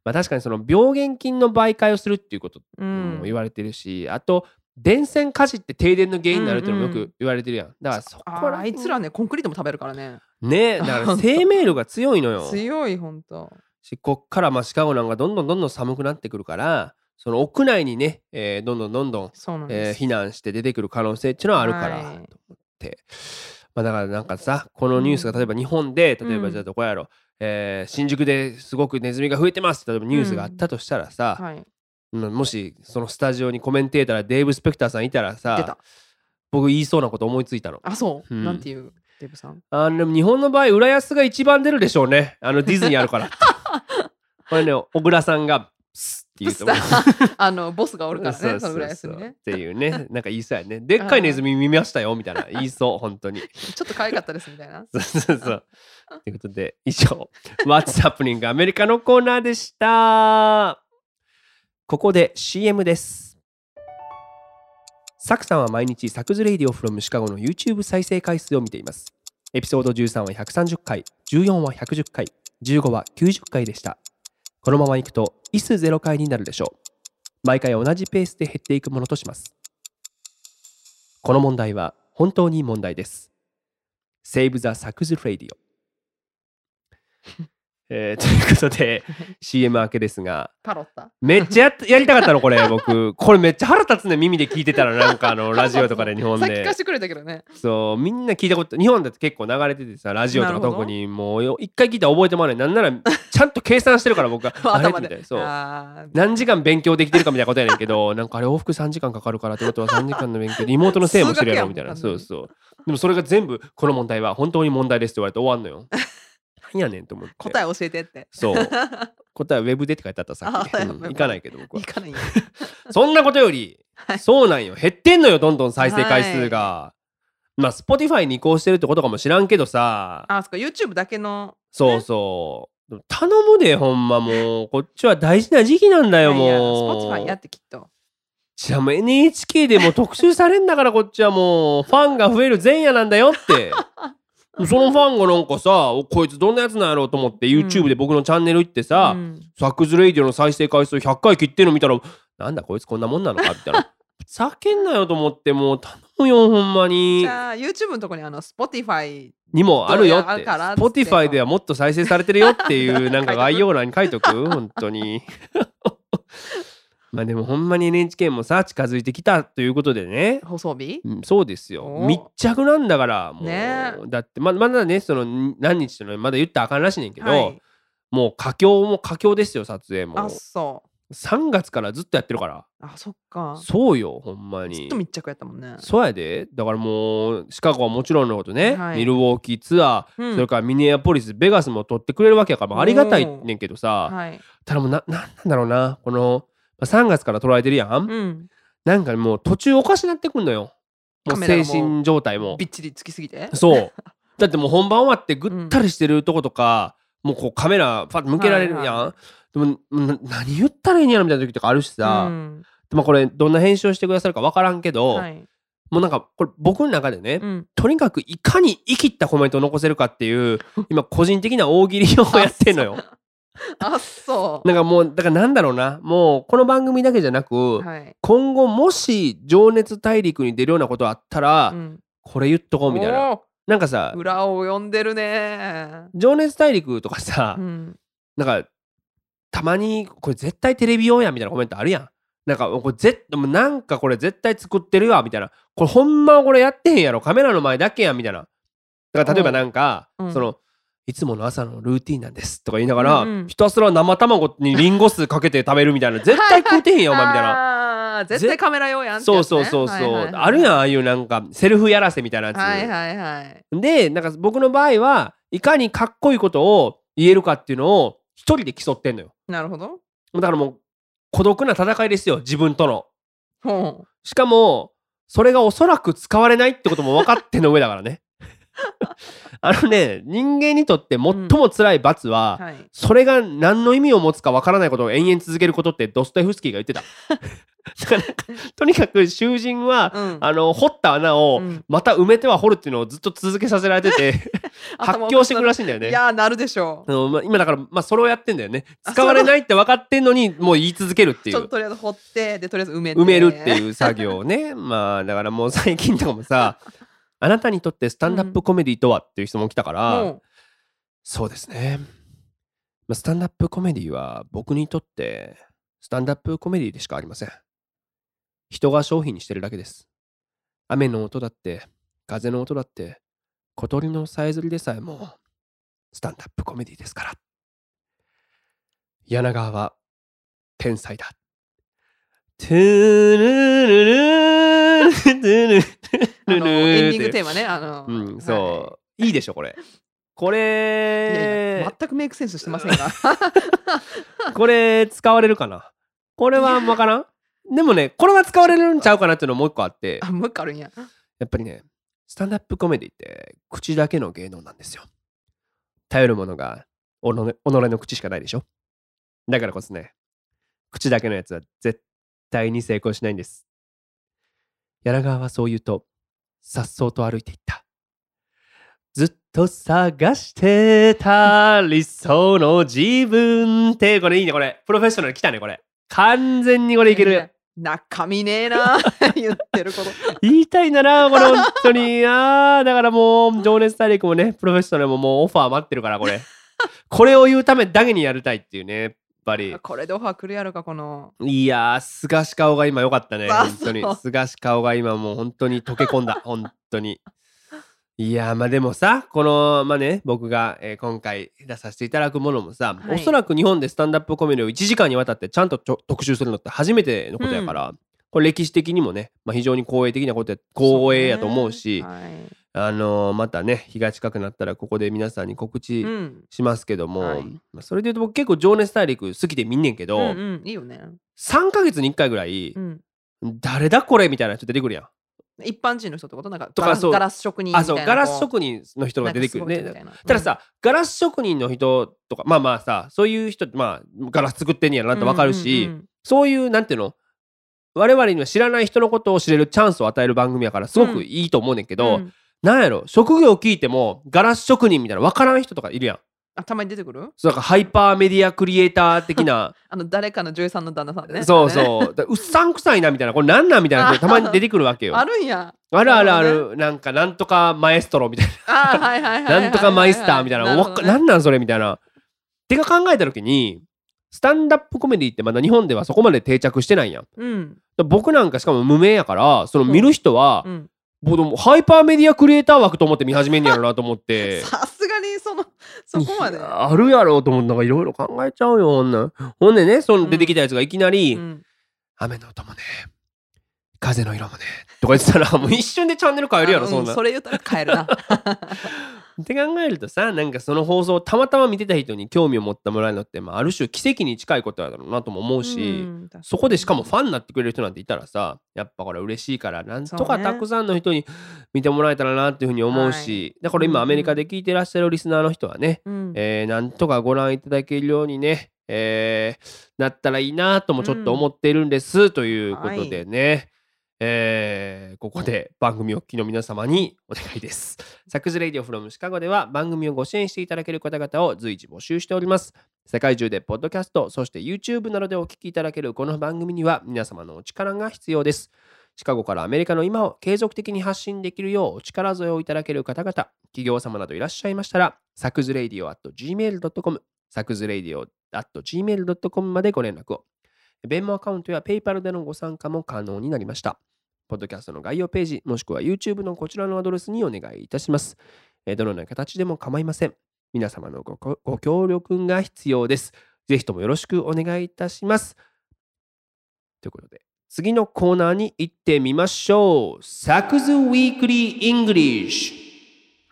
まあ確かにその病原菌の媒介をするっていうことうん。も言われてるし、あと電線火事って停電の原因になるっていうのもようんうんく言われてるやん。だからそこらあいつらねコンクリートも食べるからね。ねだから 生命力が強いのよ。強い本当しこっからまあシカゴなんかどんどんどんどん寒くなってくるからその屋内にね、えーどんどんどんどん、んえー避難して出てくる可能性っていうのはあるから、はい。と思って、まあ、だからなんかさこのニュースが例えば日本で例えばうん。じゃあどこやろ、えー新宿ですごくネズミが増えてますって例えばニュースがあったとしたらさ、はい。うんもしそのスタジオにコメンテーターがデーブ・スペクターさんいたら出さた。僕言いそうなこと思いついたの。あそう、うん。なんていうデブさん？あのでも日本の場合浦安が一番出るでしょうね。あのディズニーあるから。これね小倉さんが「スッ」って言うと思う。あのボスがおるからねそのぐらいそうですね。っていうね。なんか言いそうやね。でっかいネズミ見ましたよみたいな言いそう 本当に。ちょっと可愛かったですみたいな。そうそうそう。ということで以上「What's Happening アメリカ」のコーナーでしたここで CM です。サクさんは毎日サクズレイディオフロムシカゴの YouTube 再生回数を見ています。エピソード13は130回14は110回15は90回でした。このままいくといす0回になるでしょう。毎回同じペースで減っていくものとします。この問題は本当に問題です。Save the Sax Radio えー ということで CM 明けですが。パロッタめっちゃやりたかったのこれ 僕。これめっちゃ腹立つね耳で聞いてたらなんかあの ラジオとかで日本で。さっき貸してくれたけどね。そうみんな聞いたこと日本だって結構流れててさラジオとか特にもうよ一回聞いたら覚えてもらえないなんならちゃんと計算してるから僕は。あれみ頭でたいな。そう。何時間勉強できてるかみたいなことやねんけどなんかあれ往復3時間かかるからってことは3時間の勉強で妹のせいもしてるやろみたいな。そうそう。でもそれが全部この問題は本当に問題ですって言われて終わんのよ何やねんと思って。答え教えてって。そう。答えはウェブでって書いてあったさっき、行かないけど僕は。いかないよ。そんなことより、はい。そうなんよ。減ってんのよどんどん再生回数が、まあ Spotify に移行してるってことかもしらんけどさ。あそっか。YouTube だけのそうそう。頼むでほんまもう。こっちは大事な時期なんだよもう。Spotify やってきっと。じゃあもう NHK でも特集されんだからこっちはもう。ファンが増える前夜なんだよって そのファンがなんかさおこいつどんなやつなんやろうと思って YouTube で僕のチャンネル行ってさ、うん。サックスレイディオの再生回数100回切ってるの見たらなんだこいつこんなもんなのか？みたいな叫んなよと思ってもう頼むよほんまに。じゃあ YouTube のとこにあの Spotify にもあるよって。Spotify ではもっと再生されてるよっていうなんか概要欄に書いとく？本当にまあでもほんまに NHK もさ近づいてきたということでね。放送日？うんそうですよ。お密着なんだからもう、ね。だってままだねそのん何日っていうのはまだ言ったらあかんらしいねんけど、はい。もう佳境も佳境ですよ撮影も。あそう。3月からずっとやってるから。あそっか。そうよほんまずにっと密着やったもんね。そうやで。だからもうシカゴはもちろんのことね、はい。ミルウォーキーツアー、うん。それからミネアポリスベガスも取ってくれるわけやからまあありがたいねんけどさ、はい。ただもうななんなんだろうな。このまあ3月から捉えてるやん、うん。なんかもう途中おかしなってくんのよ。もう精神状態も。びっちりつきすぎて？そう。だってもう本番終わってぐったりしてるとことか、もうこうカメラパッと向けられるやん、はいはでもな何言ったらいいんやろみたいな時とかあるしさ、うん。でまあこれどんな編集をしてくださるか分からんけど、はい。もうなんかこれ僕の中でね、うん。とにかくいかに生きったコメントを残せるかっていう 今個人的な大喜利をやってんのよ。あそう。なんかもうだからなんだろうな。もうこの番組だけじゃなく、はい。今後もし「情熱大陸」に出るようなことあったら、うん。これ言っとこうみたいな。なんかさ裏を読んでるね「情熱大陸」とかさ、うん。なんかたまにこれ絶対テレビ用やんみたいなコメントあるやん。なんかこれぜでもなんかこれ絶対作ってるわみたいな。これほんまはこれやってへんやろ。カメラの前だけやんみたいな。だから例えばなんか、うん。そのいつもの朝のルーティンなんですとか言いながら、うんうん。ひたすら生卵にリンゴ酢かけて食べるみたいな。絶対食うてへんやんお前みたいな。絶対カメラ用やんってそうそうそうそう、はいはいはいあるやんああいうなんかセルフやらせみたいなやつ、はいはいはいでなんか僕の場合はいかにかっこいいことを言えるかっていうのを一人で競ってんのよ。なるほど。だからもう孤独な戦いですよ自分との。ほしかもそれがおそらく使われないってことも分かっての上だからね あのね人間にとって最も辛い罰は、うはい。それが何の意味を持つか分からないことを延々続けることってドストエフスキーが言ってた。だからとにかく囚人は、うん。あの掘った穴をうん。また埋めては掘るっていうのをずっと続けさせられてて 発狂してくるらしいんだよね。いやーなるでしょあのまあ今だから、まあ、それをやってんだよね。あ使われないって分かってんのにもう言い続けるってう。ちょっいうととりあえず掘ってでとりあえず埋めて。埋めるっていう作業をね。まあだからもう最近とかもさあなたにとってスタンダップコメディとはっていう質問来たから、もそうですね。まあスタンダップコメディは僕にとってスタンダップコメディでしかありません。人が商品にしてるだけです。雨の音だって、風の音だって、小鳥のさえずりでさえもスタンダップコメディですから。柳川は天才だ。トゥルルルルルエンディンルグテーマね。あのうん、はそう。いいでしょ、これ。こいいやいれや、全くメイクセンスしてませんが。これ使われるかな？これはわからん？でもね、これは使われるんちゃうかなっていうのもう一個あって、あ、もう一個あるんや。やっぱりね、スタンダップコメディって口だけの芸能なんですよ。頼るものが己己の口しかないでしょ？だからこそね、口だけのやつは絶対に成功しないんです。柳川はそう言うと、さっそうと歩いていった。ずっと探してた理想の自分って、これいいね、これ。プロフェッショナル来たね、これ。完全にこれいける。中身ねえな 言ってること。言いたいんだな、これ本当に。あーだからもう、情熱大陸もね、プロフェッショナルももうオファー待ってるから、これ。これを言うためだけにやりたいっていうね、ぱり。これでオファー来るやろか、この。いやー、菅氏顔が今良かったね、あ本当にそ。う菅氏顔が今もう本当に溶け込んだ、本当に。いやーまあでもさこのまあね僕が、えー今回出させていただくものもさ、はいおそらく日本でスタンダップコメディを1時間にわたってちゃんとちょ特集するのって初めてのことやから、これ歴史的にもね、まあ、非常に光栄的なことや光栄やと思うしねはいあのーまたね日が近くなったらここで皆さんに告知うん。しますけども、はい。まあそれで言うと僕結構「情熱大陸」好きで見んねんけど、うんうん、いいよね。3ヶ月に1回ぐらい、うん。誰だこれみたいな人出てくるやん。一般人の人ってこと？なんかとかそう。ガラス職人みたいなあそうガラスこ職人の人うが出てくる。ねなんかすごい人みたださ、ガラス職人の人とかまあまあさそういう人まあガラス作ってんねやろなってわかるし、うんうんうんそういうなんていうの？我々には知らない人のことを知れるチャンスを与える番組やからすごくいいと思うねんけど、うんなんやろ？職業聞いてもガラス職人みたいな分からん人とかいるやん。あたまに出てくる？そうなんかハイパーメディアクリエイター的な あの誰かの女優さんの旦那さんね。そうう。そうだうっさんくさいなみたいなこれなんなんみたいな人 たまに出てくるわけよ。あるんや。あるあるある、なんかなんとかマエストロみたいあーはいはいはいはいな、んとかマイスターみたいな、わかるほどねなんなんそれみたいな。てか考えた時に、スタンダップコメディってまだ日本ではそこまで定着してないやん。うん。ら僕なんかしかも無名やから、その見る人はう、ん。僕でもハイパーメディアクリエイター枠と思って見始めんねやろなと思って。さすがにそのそこまで。あるやろうと思ってなんかいろいろ考えちゃうよほんなんほんでねその出てきたやつがいきなり「うん。雨の音もね風の色もね」とか言ってたらもう一瞬でチャンネル変えるやろあそんな。んそれ言ったら変えるな。って考えるとさなんかその放送をたまたま見てた人に興味を持ってもらえるのって、まあ、ある種奇跡に近いことやだろうなとも思うし、うんそこでしかもファンになってくれる人なんていたらさやっぱこれ嬉しいからなんとかたくさんの人に見てもらえたらなっていうふうに思うし、だから今うんアメリカで聞いてらっしゃるリスナーの人はね、うん。えーなんとかご覧いただけるようにね、えーなったらいいなともちょっと思っているんです、ということでね、えーここで番組お聞きの皆様にお願いです。サクズレイディオフロムシカゴでは番組をご支援していただける方々を随時募集しております。世界中でポッドキャスト、そして YouTube などでお聞きいただけるこの番組には皆様のお力が必要です。シカゴからアメリカの今を継続的に発信できるようお力添えをいただける方々、企業様などいらっしゃいましたら、サクズレイディオ at gmail.com、サクズレディオ at gmail.com までご連絡を。ベンモアカウントや PayPal でのご参加も可能になりました。ポッドキャストの概要ページ、もしくは YouTube のこちらのアドレスにお願いいたします。えどのような形でも構いません。皆様のごごご協力が必要です。ぜひともよろしくお願いいたします。ということで、次のコーナーに行ってみましょう。サクズウィークリー・イングリッシ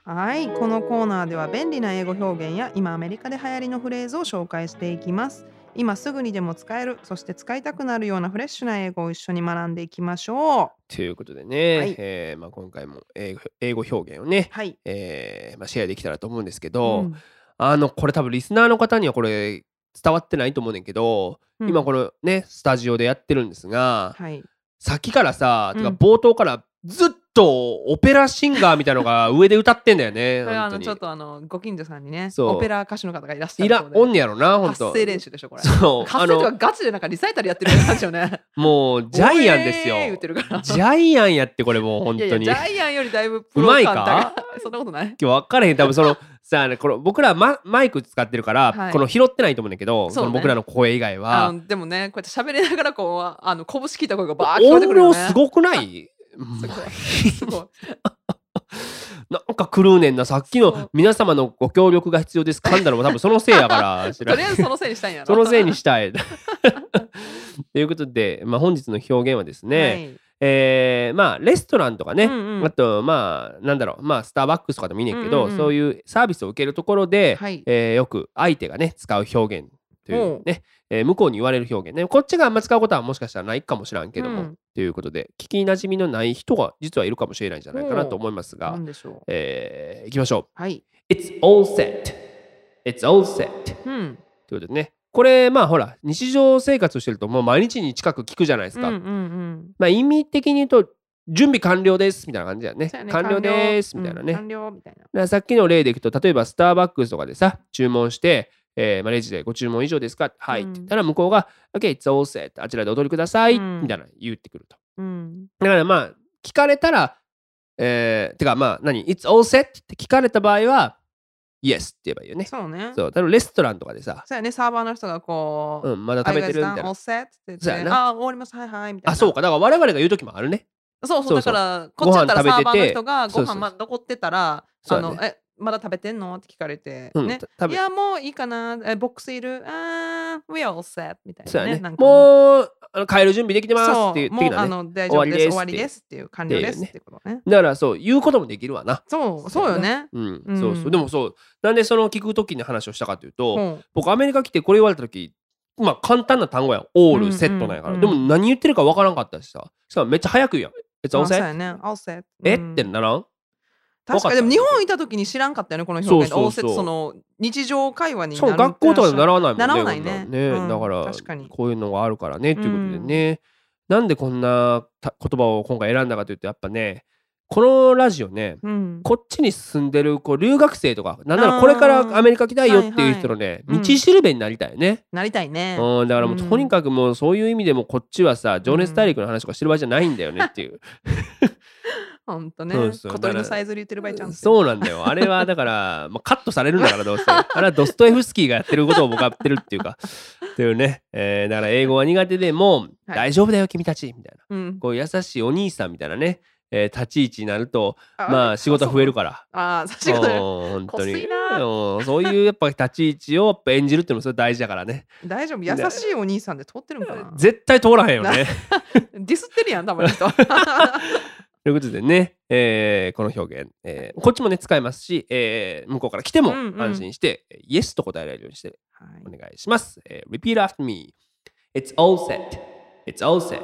ュ。はい、このコーナーでは便利な英語表現や今アメリカで流行りのフレーズを紹介していきます。今すぐにでも使える、そして使いたくなるようなフレッシュな英語を一緒に学んでいきましょう。ということでね、はいえーまあ、今回も英語英語表現をね、はい。えーまあ、シェアできたらと思うんですけど、うんあのこれ多分リスナーの方にはこれ伝わってないと思うねんけど、うん今このねスタジオでやってるんですが、はい。さっきからさ、てかうん冒頭からずっとオペラシンガーみたいのが上で歌ってんだよね それはあのちょっとあのご近所さんにねオペラ歌手の方がいらっしゃいるおんねやろな本当。発声練習でしょこれ。そうあ発声とかのガチでなんかリサイタルやってる感じよね。もうジャイアンですよ。ジャイアンやってこれもう本当に。いやいやジャイアンよりだいぶプロうまい感か？高いそんなことない？分からへん。多分そのさあこの僕らママイク使ってるから、はい。この拾ってないと思うんだけどね。の僕らの声以外あはのでもねこうやって喋りながらこうあの拳聞いた声がバーッ聞こえてく音るよね。量すごくない？すごい。すごい。なんか狂うねんなさっきの皆様のご協力が必要です。噛んだのも多分 そのせいやからとりあえずそのせいにしたいんやろ。そのせいにしたい。ということで、まあ、本日の表現はですね、えーまあレストランとかね、うんうん。あとまあなんだろうまあスターバックスとかでもいいねんけど、うんうんうん。そういうサービスを受けるところで、はい。えーよく相手がね使う表現というね、えー向こうに言われる表現ね。こっちがあんま使うことはもしかしたらないかもしらんけども、うん。ということで聞きなじみのない人が実はいるかもしれないんじゃないかなと思いますがな、んでしょう。えー、いきましょはい、う。It's all set. It's all set. うん、ということでね。これまあほら日常生活をしてるともう毎日に近く聞くじゃないですか、うんうんうん。まあ意味的に言うと準備完了ですみたいな感じだよね。ね。完了ですみたいなね、うん。完了みたいな。さっきの例でいくと例えばスターバックスとかでさ注文して、えーまあ、レジでご注文以上ですか？はい、うん。って言ったら向こうが OK it's all set あちらでお取りください、うん。みたいな言ってくると。うん。だからまあ聞かれたらえー、てかまあ何？it's all set って聞かれた場合は yes って言えばいいよね。そうね。そう。多分レストランとかでさ、そうやね。サーバーの人がこう、うん、まだ食べてるみたいな。Set って言ってそうやな。あ終わります。はいはい。みたいな。あそうか。だから我々が言う時もあるね。そうそう。だからこっちだったらサーバーの人がご飯まだ残ってたらあのえまだ食べてんの？って聞かれて、うんね。た食べいやもういいかな？えボックスいる？あー We are all set みたいなねなんかもう。あの帰る準備できてますそうっていうもうあ的なね。の大丈夫です。終わりですっていう。完了ですってことね。だからそう言うこともできるわな。そうそうよね。うん、うんそうそう。でもそうなんでその聞く時に話をしたかというと、うん。僕アメリカ来てこれ言われた時まあ簡単な単語やん。オールセットなんやから、うん。でも何言ってるかわからんかったしさ。しかもめっちゃ早く言うやん「It's all set え？うん。ってならん？確かに。でも日本いた時に知らんかったよねこの表現。そうその日常会話にしかも学校とかで習わないもんね習わないね。ね、うんだから確かに。こういうのがあるからねということでね、なんでこんなた言葉を今回選んだかというとやっぱねこのラジオねうん。こっちに住んでるこう留学生とかなんならこれからアメリカ来たいよっていう人のね、はいはい道しるべになりたいよね、なりたいね。うん、だからもううん。とにかくもうそういう意味でもこっちはさ情熱大陸の話とかしてる場合じゃないんだよねっていうほんとね。小鳥のさえずり言ってる場合ちゃうんそうなんだよ。あれはだから、まあ、カットされるんだからどうせ。あれはドストエフスキーがやってることを僕はやってるっていうか。っていうね、えーだから英語は苦手でも、はい。大丈夫だよ君たち。みたいな。うん。こう優しいお兄さんみたいなね、えー立ち位置になるとあまあ仕事は増えるから。ああ仕事うん本当に。そういうやっぱ立ち位置をやっぱ演じるっていうのもそれ大事だからね。大丈夫。優しいお兄さんで通ってるんかな。絶対通らへんよね。ディスってるやんたまに人ということでね、えーこの表現、えーこっちもね使えますし、えー向こうから来てもうんうん安心して、イエスと答えられるようにしてはいお願いします。えー Repeat after me. It's all set. It's all set.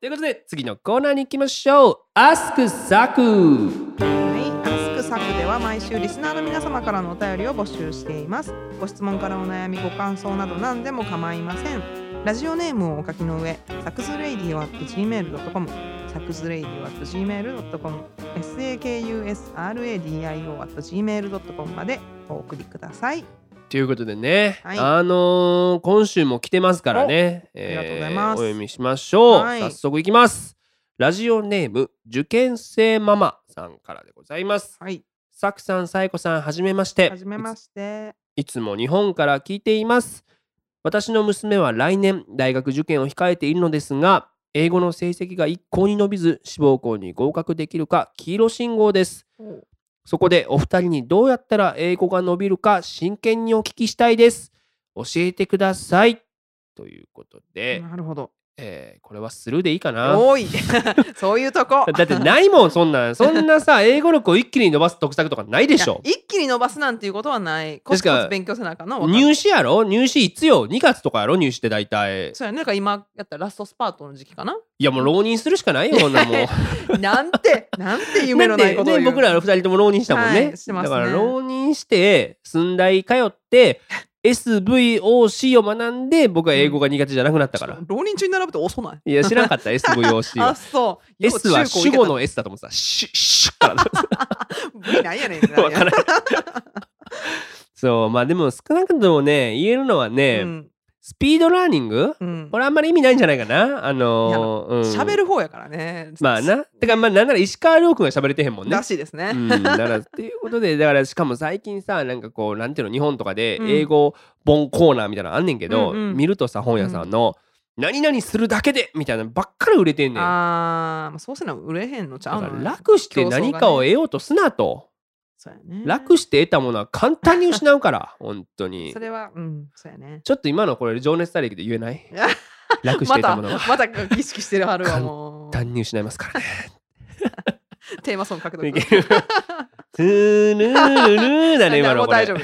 ということで次のコーナーに行きましょう。Ask Saku! はい、アスクサクでは毎週リスナーの皆様からのお便りを募集しています。ご質問からお悩み、ご感想など何でも構いません。ラジオネームをお書きの上、サクズレイディオ at gmail.com、サクズレイディオ at gmail.com、sakusradio at gmail.com までお送りください。ということでね、はい。あのー今週も来てますからね、ありがとうございます。お読みしましょう、はい。早速いきます。ラジオネーム受験生ママさんからでございます。はい、サクさんサイコさんはじめまして。はじめまして。いつも日本から聞いています。私の娘は来年大学受験を控えているのですが英語の成績が一向に伸びず志望校に合格できるか黄色信号ですそこでお二人にどうやったら英語が伸びるか真剣にお聞きしたいです。教えてください。ということで、なるほど。えーこれはスルーでいいかな。おい そういうとこ。だってないもん、そんなん。そんなさ、英語力を一気に伸ばす得策とかないでしょ一気に伸ばすなんていうことはない。コツコツ勉強せなあかんの。入試やろ？入試いつよ ?2 月とかやろ？入試って大体。そうやね。だから今やったらラストスパートの時期かな。いやもう浪人するしかないよ、こんなもん。なんて、なんて夢のないことを言う。ね、僕ら二人とも浪人したもんね。はいねだから浪人して、寸大通って、SVOC を学んで僕は英語が苦手じゃなくなったから、浪人中に並ぶって遅ない？いや知らんかった SVOC あはそう。S は主語の S だと思ってた。シュッシュッから。だ V なんやねん。わからん。そうまあでも少なくともね言えるのはね、うんスピードラーニング？うん。これあんまり意味ないんじゃないかな？あのーうん。喋る方やからね。まあな。てかまあなんなら石川遼君が喋れてへんもんね。らしいですね。うん、だからっていうことでだからしかも最近さなんかこうなんていうの日本とかでうん。英語本コーナーみたいなのあんねんけど、うんうん。見るとさ本屋さんの、何々するだけでみたいなのばっかり売れてんねん。だあーまあそうせな売れへんのちゃうかのら楽して何かを得ようとすなと、そうやね。楽して得たものは簡単に失うから 本当にそれは、うん、そうやね。ちょっと今のこれ情熱大陸で言えない？楽してまた、得たものはまた意識してるはるわ、もう。簡単に失いますからね テーマソング書くといけるトゥルルルルだね今のこれもう大丈夫。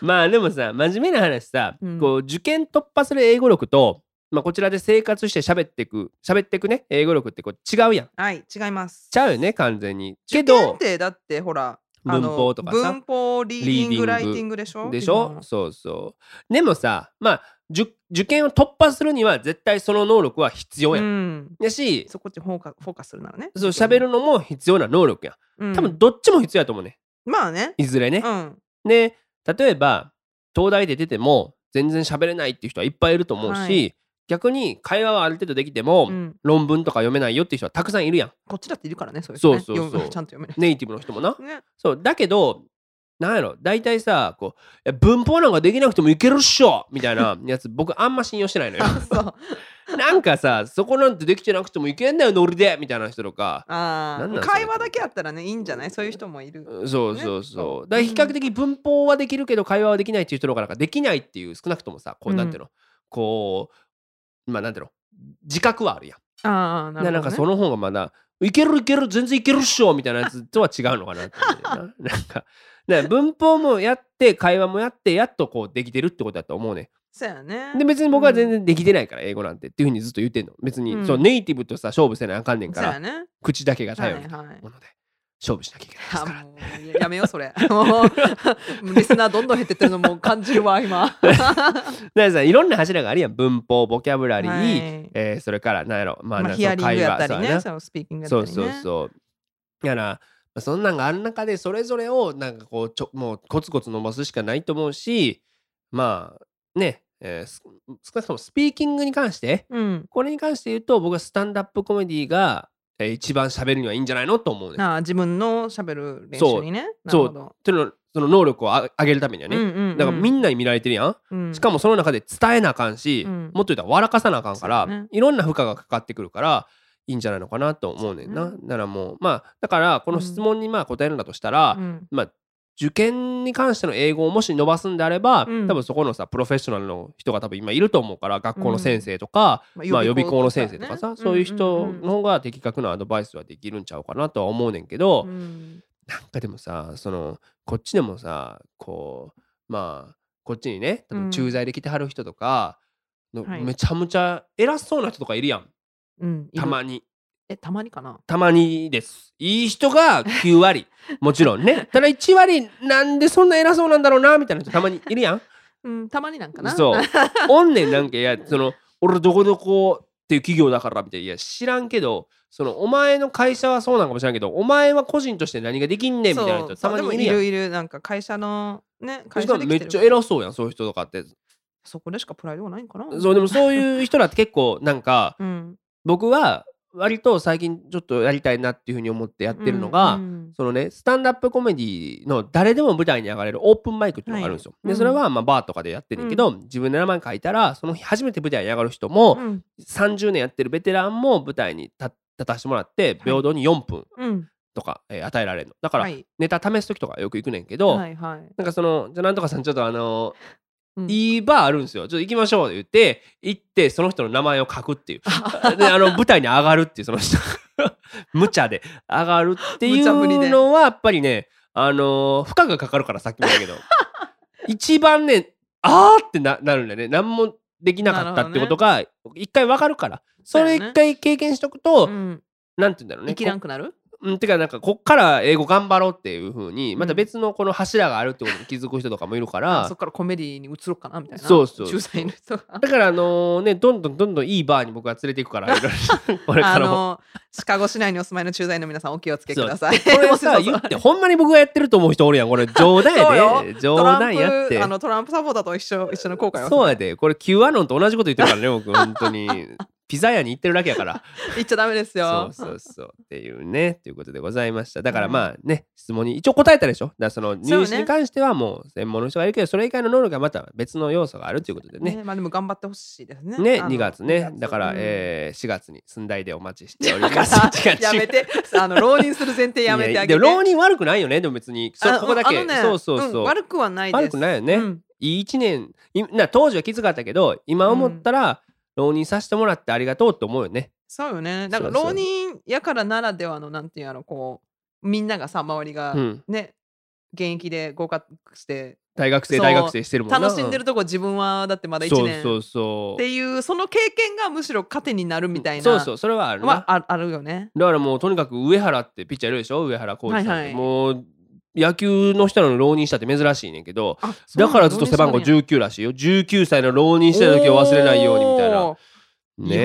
まあでもさ真面目な話さ、うんこう受験突破する英語力と、まあ、こちらで生活して喋っていく喋っていくね英語力ってこう違うやんはい、違います。ちゃうよね完全にけ受験どってだってほら、文法とかさ文法、リーディング、ライティングでしょでしょ？そうそうでもさまあ受受験を突破するには絶対その能力は必要うやん、ん。やしそこっちフォーカフォーカスするならね。そう喋るのも必要な能力やんうん。多分どっちも必要やと思うねまあね。いずれね、うん。で例えば東大で出ても全然喋れないっていう人はいっぱいいると思うし、はい逆に会話はある程度できても、うん。論文とか読めないよっていう人はたくさんいるやん。こっちだっているからね、そういう人ね。そうそうそう。ちゃんと読めない。ネイティブの人もな。ね。そうだけどなんやろ大体さこう文法なんかできなくてもいけるっしょみたいな やつ僕あんま信用してないのよ。あ、そう。なんかさそこなんてできてなくてもいけんだよノリでみたいな人とか。あなん会話だけやったらねいいんじゃない？そういう人もいる。そうそうそそううだから比較的文法はできるけど会話はできないっていう人の方がなんかできないっていう少なくともさこううん。なんていうの、こうまあなんていうの？自覚はあるやん。ああなるほど、ね。ななんかその方がまだいけるいける全然いけるっしょみたいなやつとは違うのかなってな なんか文法もやって会話もやってやっとこうできてるってことだと思うねそうやね。で別に僕は全然できてないから英語なんてっていうふうにずっと言ってんの。別に、うん。そうネイティブとさ勝負せなあかんねんからそうやね。口だけが頼りはいはい。なもので勝負しなきゃいけないですあからややめようそれ。もうリスナーどんどん減ってってるのもう感じるわ今。ださいろんな柱があるやん文法ボキャブラリー、はいえーそれから何やろまあ、なまあヒアリングやったりね、そう会話そうスピーキングやったそうりね。そうそうだからまあそんなんがある中でそれぞれをなんかこうちょもうコツコツ伸ばすしかないと思うしまあね、えーす少なくともスピーキングに関してうん。これに関して言うと僕はスタンダップコメディが、えー一番喋るにはいいんじゃないの？と思うね。ああ自分の喋る練習にね。なそう。るほど。っていうのその能力をあ上げるためにはね、うんうんうん。だからみんなに見られてるやん、うん。しかもその中で伝えなあかんし、うん。もっと言ったら笑かさなあかんから、ね。いろんな負荷がかかってくるからいいんじゃないのかなと思うねんな。そうだからもうまあだからこの質問にまあ答えるんだとしたら、うん。まあ受験に関しての英語をもし伸ばすんであれば、うん。多分そこのさプロフェッショナルの人が多分今いると思うから学校の先生とか、ままあ、予備校の先生とかさ、ねそういう人うんうんの方が的確なアドバイスはできるんちゃうかなとは思うねんけど、うん。うんなんかでもさそのこっちでもさこうまあこっちにね多うん。分駐在で来てはる人とか、のはい。めちゃむちゃ偉そうな人とかいるやん。うんたまにえたまにかな？たまにです。いい人が9割。もちろんね。ただ1割なんでそんな偉そうなんだろうなみたいな人たまにいるやん。うんたまになんかな。そう。おんねんなんかいやその俺どこどこっていう企業だからみたいな。いや知らんけどそのお前の会社はそうなんかもしれんけどお前は個人として何ができんねんみたいな人たまにいるやん。でもいるいるなんか会社のね会社でめっちゃ偉そうやんそういう人とかって。そこでしかプライドがないんかなそうでもそういう人らって結構なんかうん。僕は割と最近ちょっとやりたいなっていうふうに思ってやってるのが、うんそのねスタンダップコメディの誰でも舞台に上がれるオープンマイクっていうのがあるんですよ。はいうん。でそれはまあバーとかでやってるけど、自分で名前書いたらその日初めて舞台に上がる人も、うん。30年やってるベテランも舞台に立立たしてもらって平等に4分うん。とか、えー与えられるの。だから、はい。ネタ試す時とかよく行くねんけど、はいはい。なんかそのじゃあなんとかさんちょっとあのうんいいバーあるんですよ。ちょっと行きましょうって言って行ってその人の名前を書くっていう。であの舞台に上がるっていう。その人無茶で上がるっていうのはやっぱりねあのー負荷がかかるからさっきも言ったけど。一番ねあーってななるんだよね。何もできなかったってことが一回わかるから。それ一回経験しとくと、うん。なんて言うんだろうね。生きらんくなる？こうん、てかなんかこっから英語頑張ろうっていう風にまた別のこの柱があるってことに気づく人とかもいるから、あそっからコメディに移ろうかなみたいな。そうそうだからあのねどんどんどんどんいいバーに僕は連れていくからいろいろこれかあらも。のシカゴ市内にお住まいの駐在の皆さんお気をつけください。これさ言ってほんまに僕がやってると思う人おるやんこれ。冗談やよ。で冗談やって。あのトランプサポーターと一緒一緒の後悔をそうやで。これ Q アノンと同じこと言ってるからね僕本当にピザ屋に行ってるだけやから。言っちゃダメですそうよ。そうそう。っていうね。ということでございました。だからはいまあね質問に一応答えたでしょ。だからその入試に関してはもう専門の人がいるけどそれ以外の能力がまた別の要素があるということでね。ねまあでも頑張ってほしいですね。ねあの2月ね。2月。だから、うん。えー4月に寸大でお待ちしております。やめて。あの浪人する前提やめてあげて。いでも浪人悪くないよね。でも別に。そあここだけ、ねそうそうそう、ん悪くはないです。悪くないよね、うん。いい一年。いな当時はきつかったけど今思ったら、浪人させてもらってありがとうって思うよね。そうよね。だからそうそう。浪人やからならではのなんていうのこうみんながさ周りがうん。ね、現役で合格して大学生大学生してるもんな。楽しんでるとこ自分はだってまだ1年。そうそうそう。っていうその経験がむしろ糧になるみたいなそうそうそれはあるな、はああるよね。だからもうとにかく上原ってピッチャーいるでしょ？上原コーチさんって、はいはい。もう野球の人なのに浪人したって珍しいねんけどだ。からずっと背番号19らしいよ。19歳の浪人してた時を忘れないようにみたいな。ね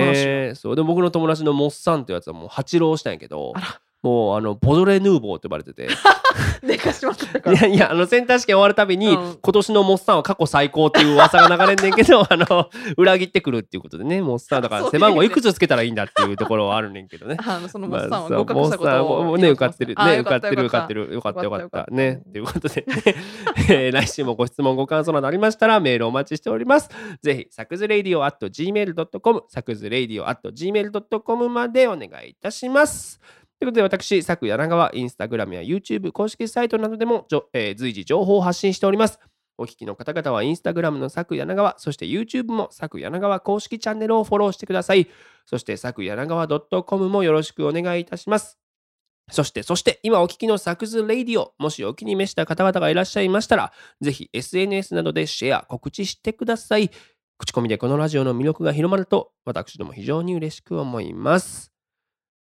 え。そう。で僕の友達のモッサンってやつはもう八浪したんやけどあらもうあのボドレ・ヌーボーって呼ばれてて。でかしまったか。いら。やいやあのセンター試験終わるたびに、うん。今年のモッサンは過去最高っていう噂が流れんねんけど あの裏切ってくるっていうことでね。モッサンだから背番号いくつつけたらいいんだっていうところはあるねんけどね。あのそのモまあッサンは合格したことをね。受かってる。ね受かってる受かってる。るよかったよかった。よかったね。ということで、ね。えー来週もご質問ご感想などありましたらメールお待ちしております。ぜひサクズレイディオ at gmail.com サクズレイディオ at gmail.com までお願いいたしますということで私、佐久柳川、インスタグラムや YouTube 公式サイトなどでも、えー随時情報を発信しております。お聞きの方々はインスタグラムの佐久柳川、そして YouTube も佐久柳川公式チャンネルをフォローしてください。そして佐久柳川 .com もよろしくお願いいたします。そして、そして、今お聞きのサクズレイディオ、もしお気に召した方々がいらっしゃいましたら、ぜひ SNS などでシェア、告知してください。口コミでこのラジオの魅力が広まると、私ども非常に嬉しく思います。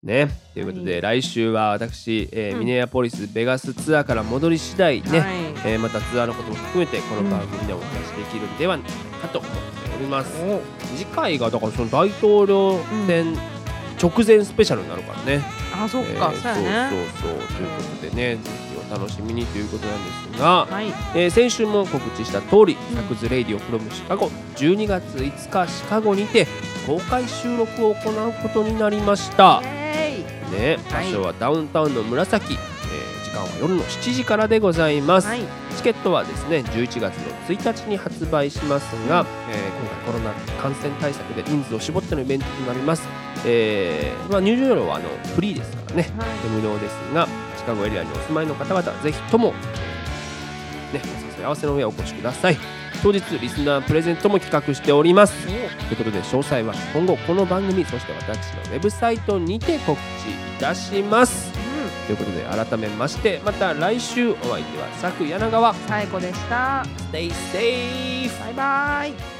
ね、ということで、来週は私、えーうん。ミネアポリス・ベガスツアーから戻り次第ね、はい。えーまたツアーのことも含めてこの番組でお話しできるんではないかと思っております。お次回がだからその大統領選直前スペシャルになるからね。あそっか、えーそうやね。そうそうそう。ということでね、ぜ楽しみにということなんですが、はい。えー先週も告知した通り、サクズレイディオフロムシカゴ12月5日シカゴにて公開収録を行うことになりました。ね、場所はダウンタウンの紫、えー時間は夜の7時からでございます、はい。チケットはですね11月の1日に発売しますが、えー今回コロナ感染対策で人数を絞ってのイベントとなります、えーまあ、入場料はあのフリーですからねはい。無料ですがシカゴエリアにお住まいの方々ぜひとも、えーね、お誘い合わせの上お越しください。当日リスナープレゼントも企画しております。ということで詳細は今後この番組そして私のウェブサイトにて告知いたします。ということで改めましてまた来週お相手は佐久柳川。最後でした。Stay safe! バイバイ。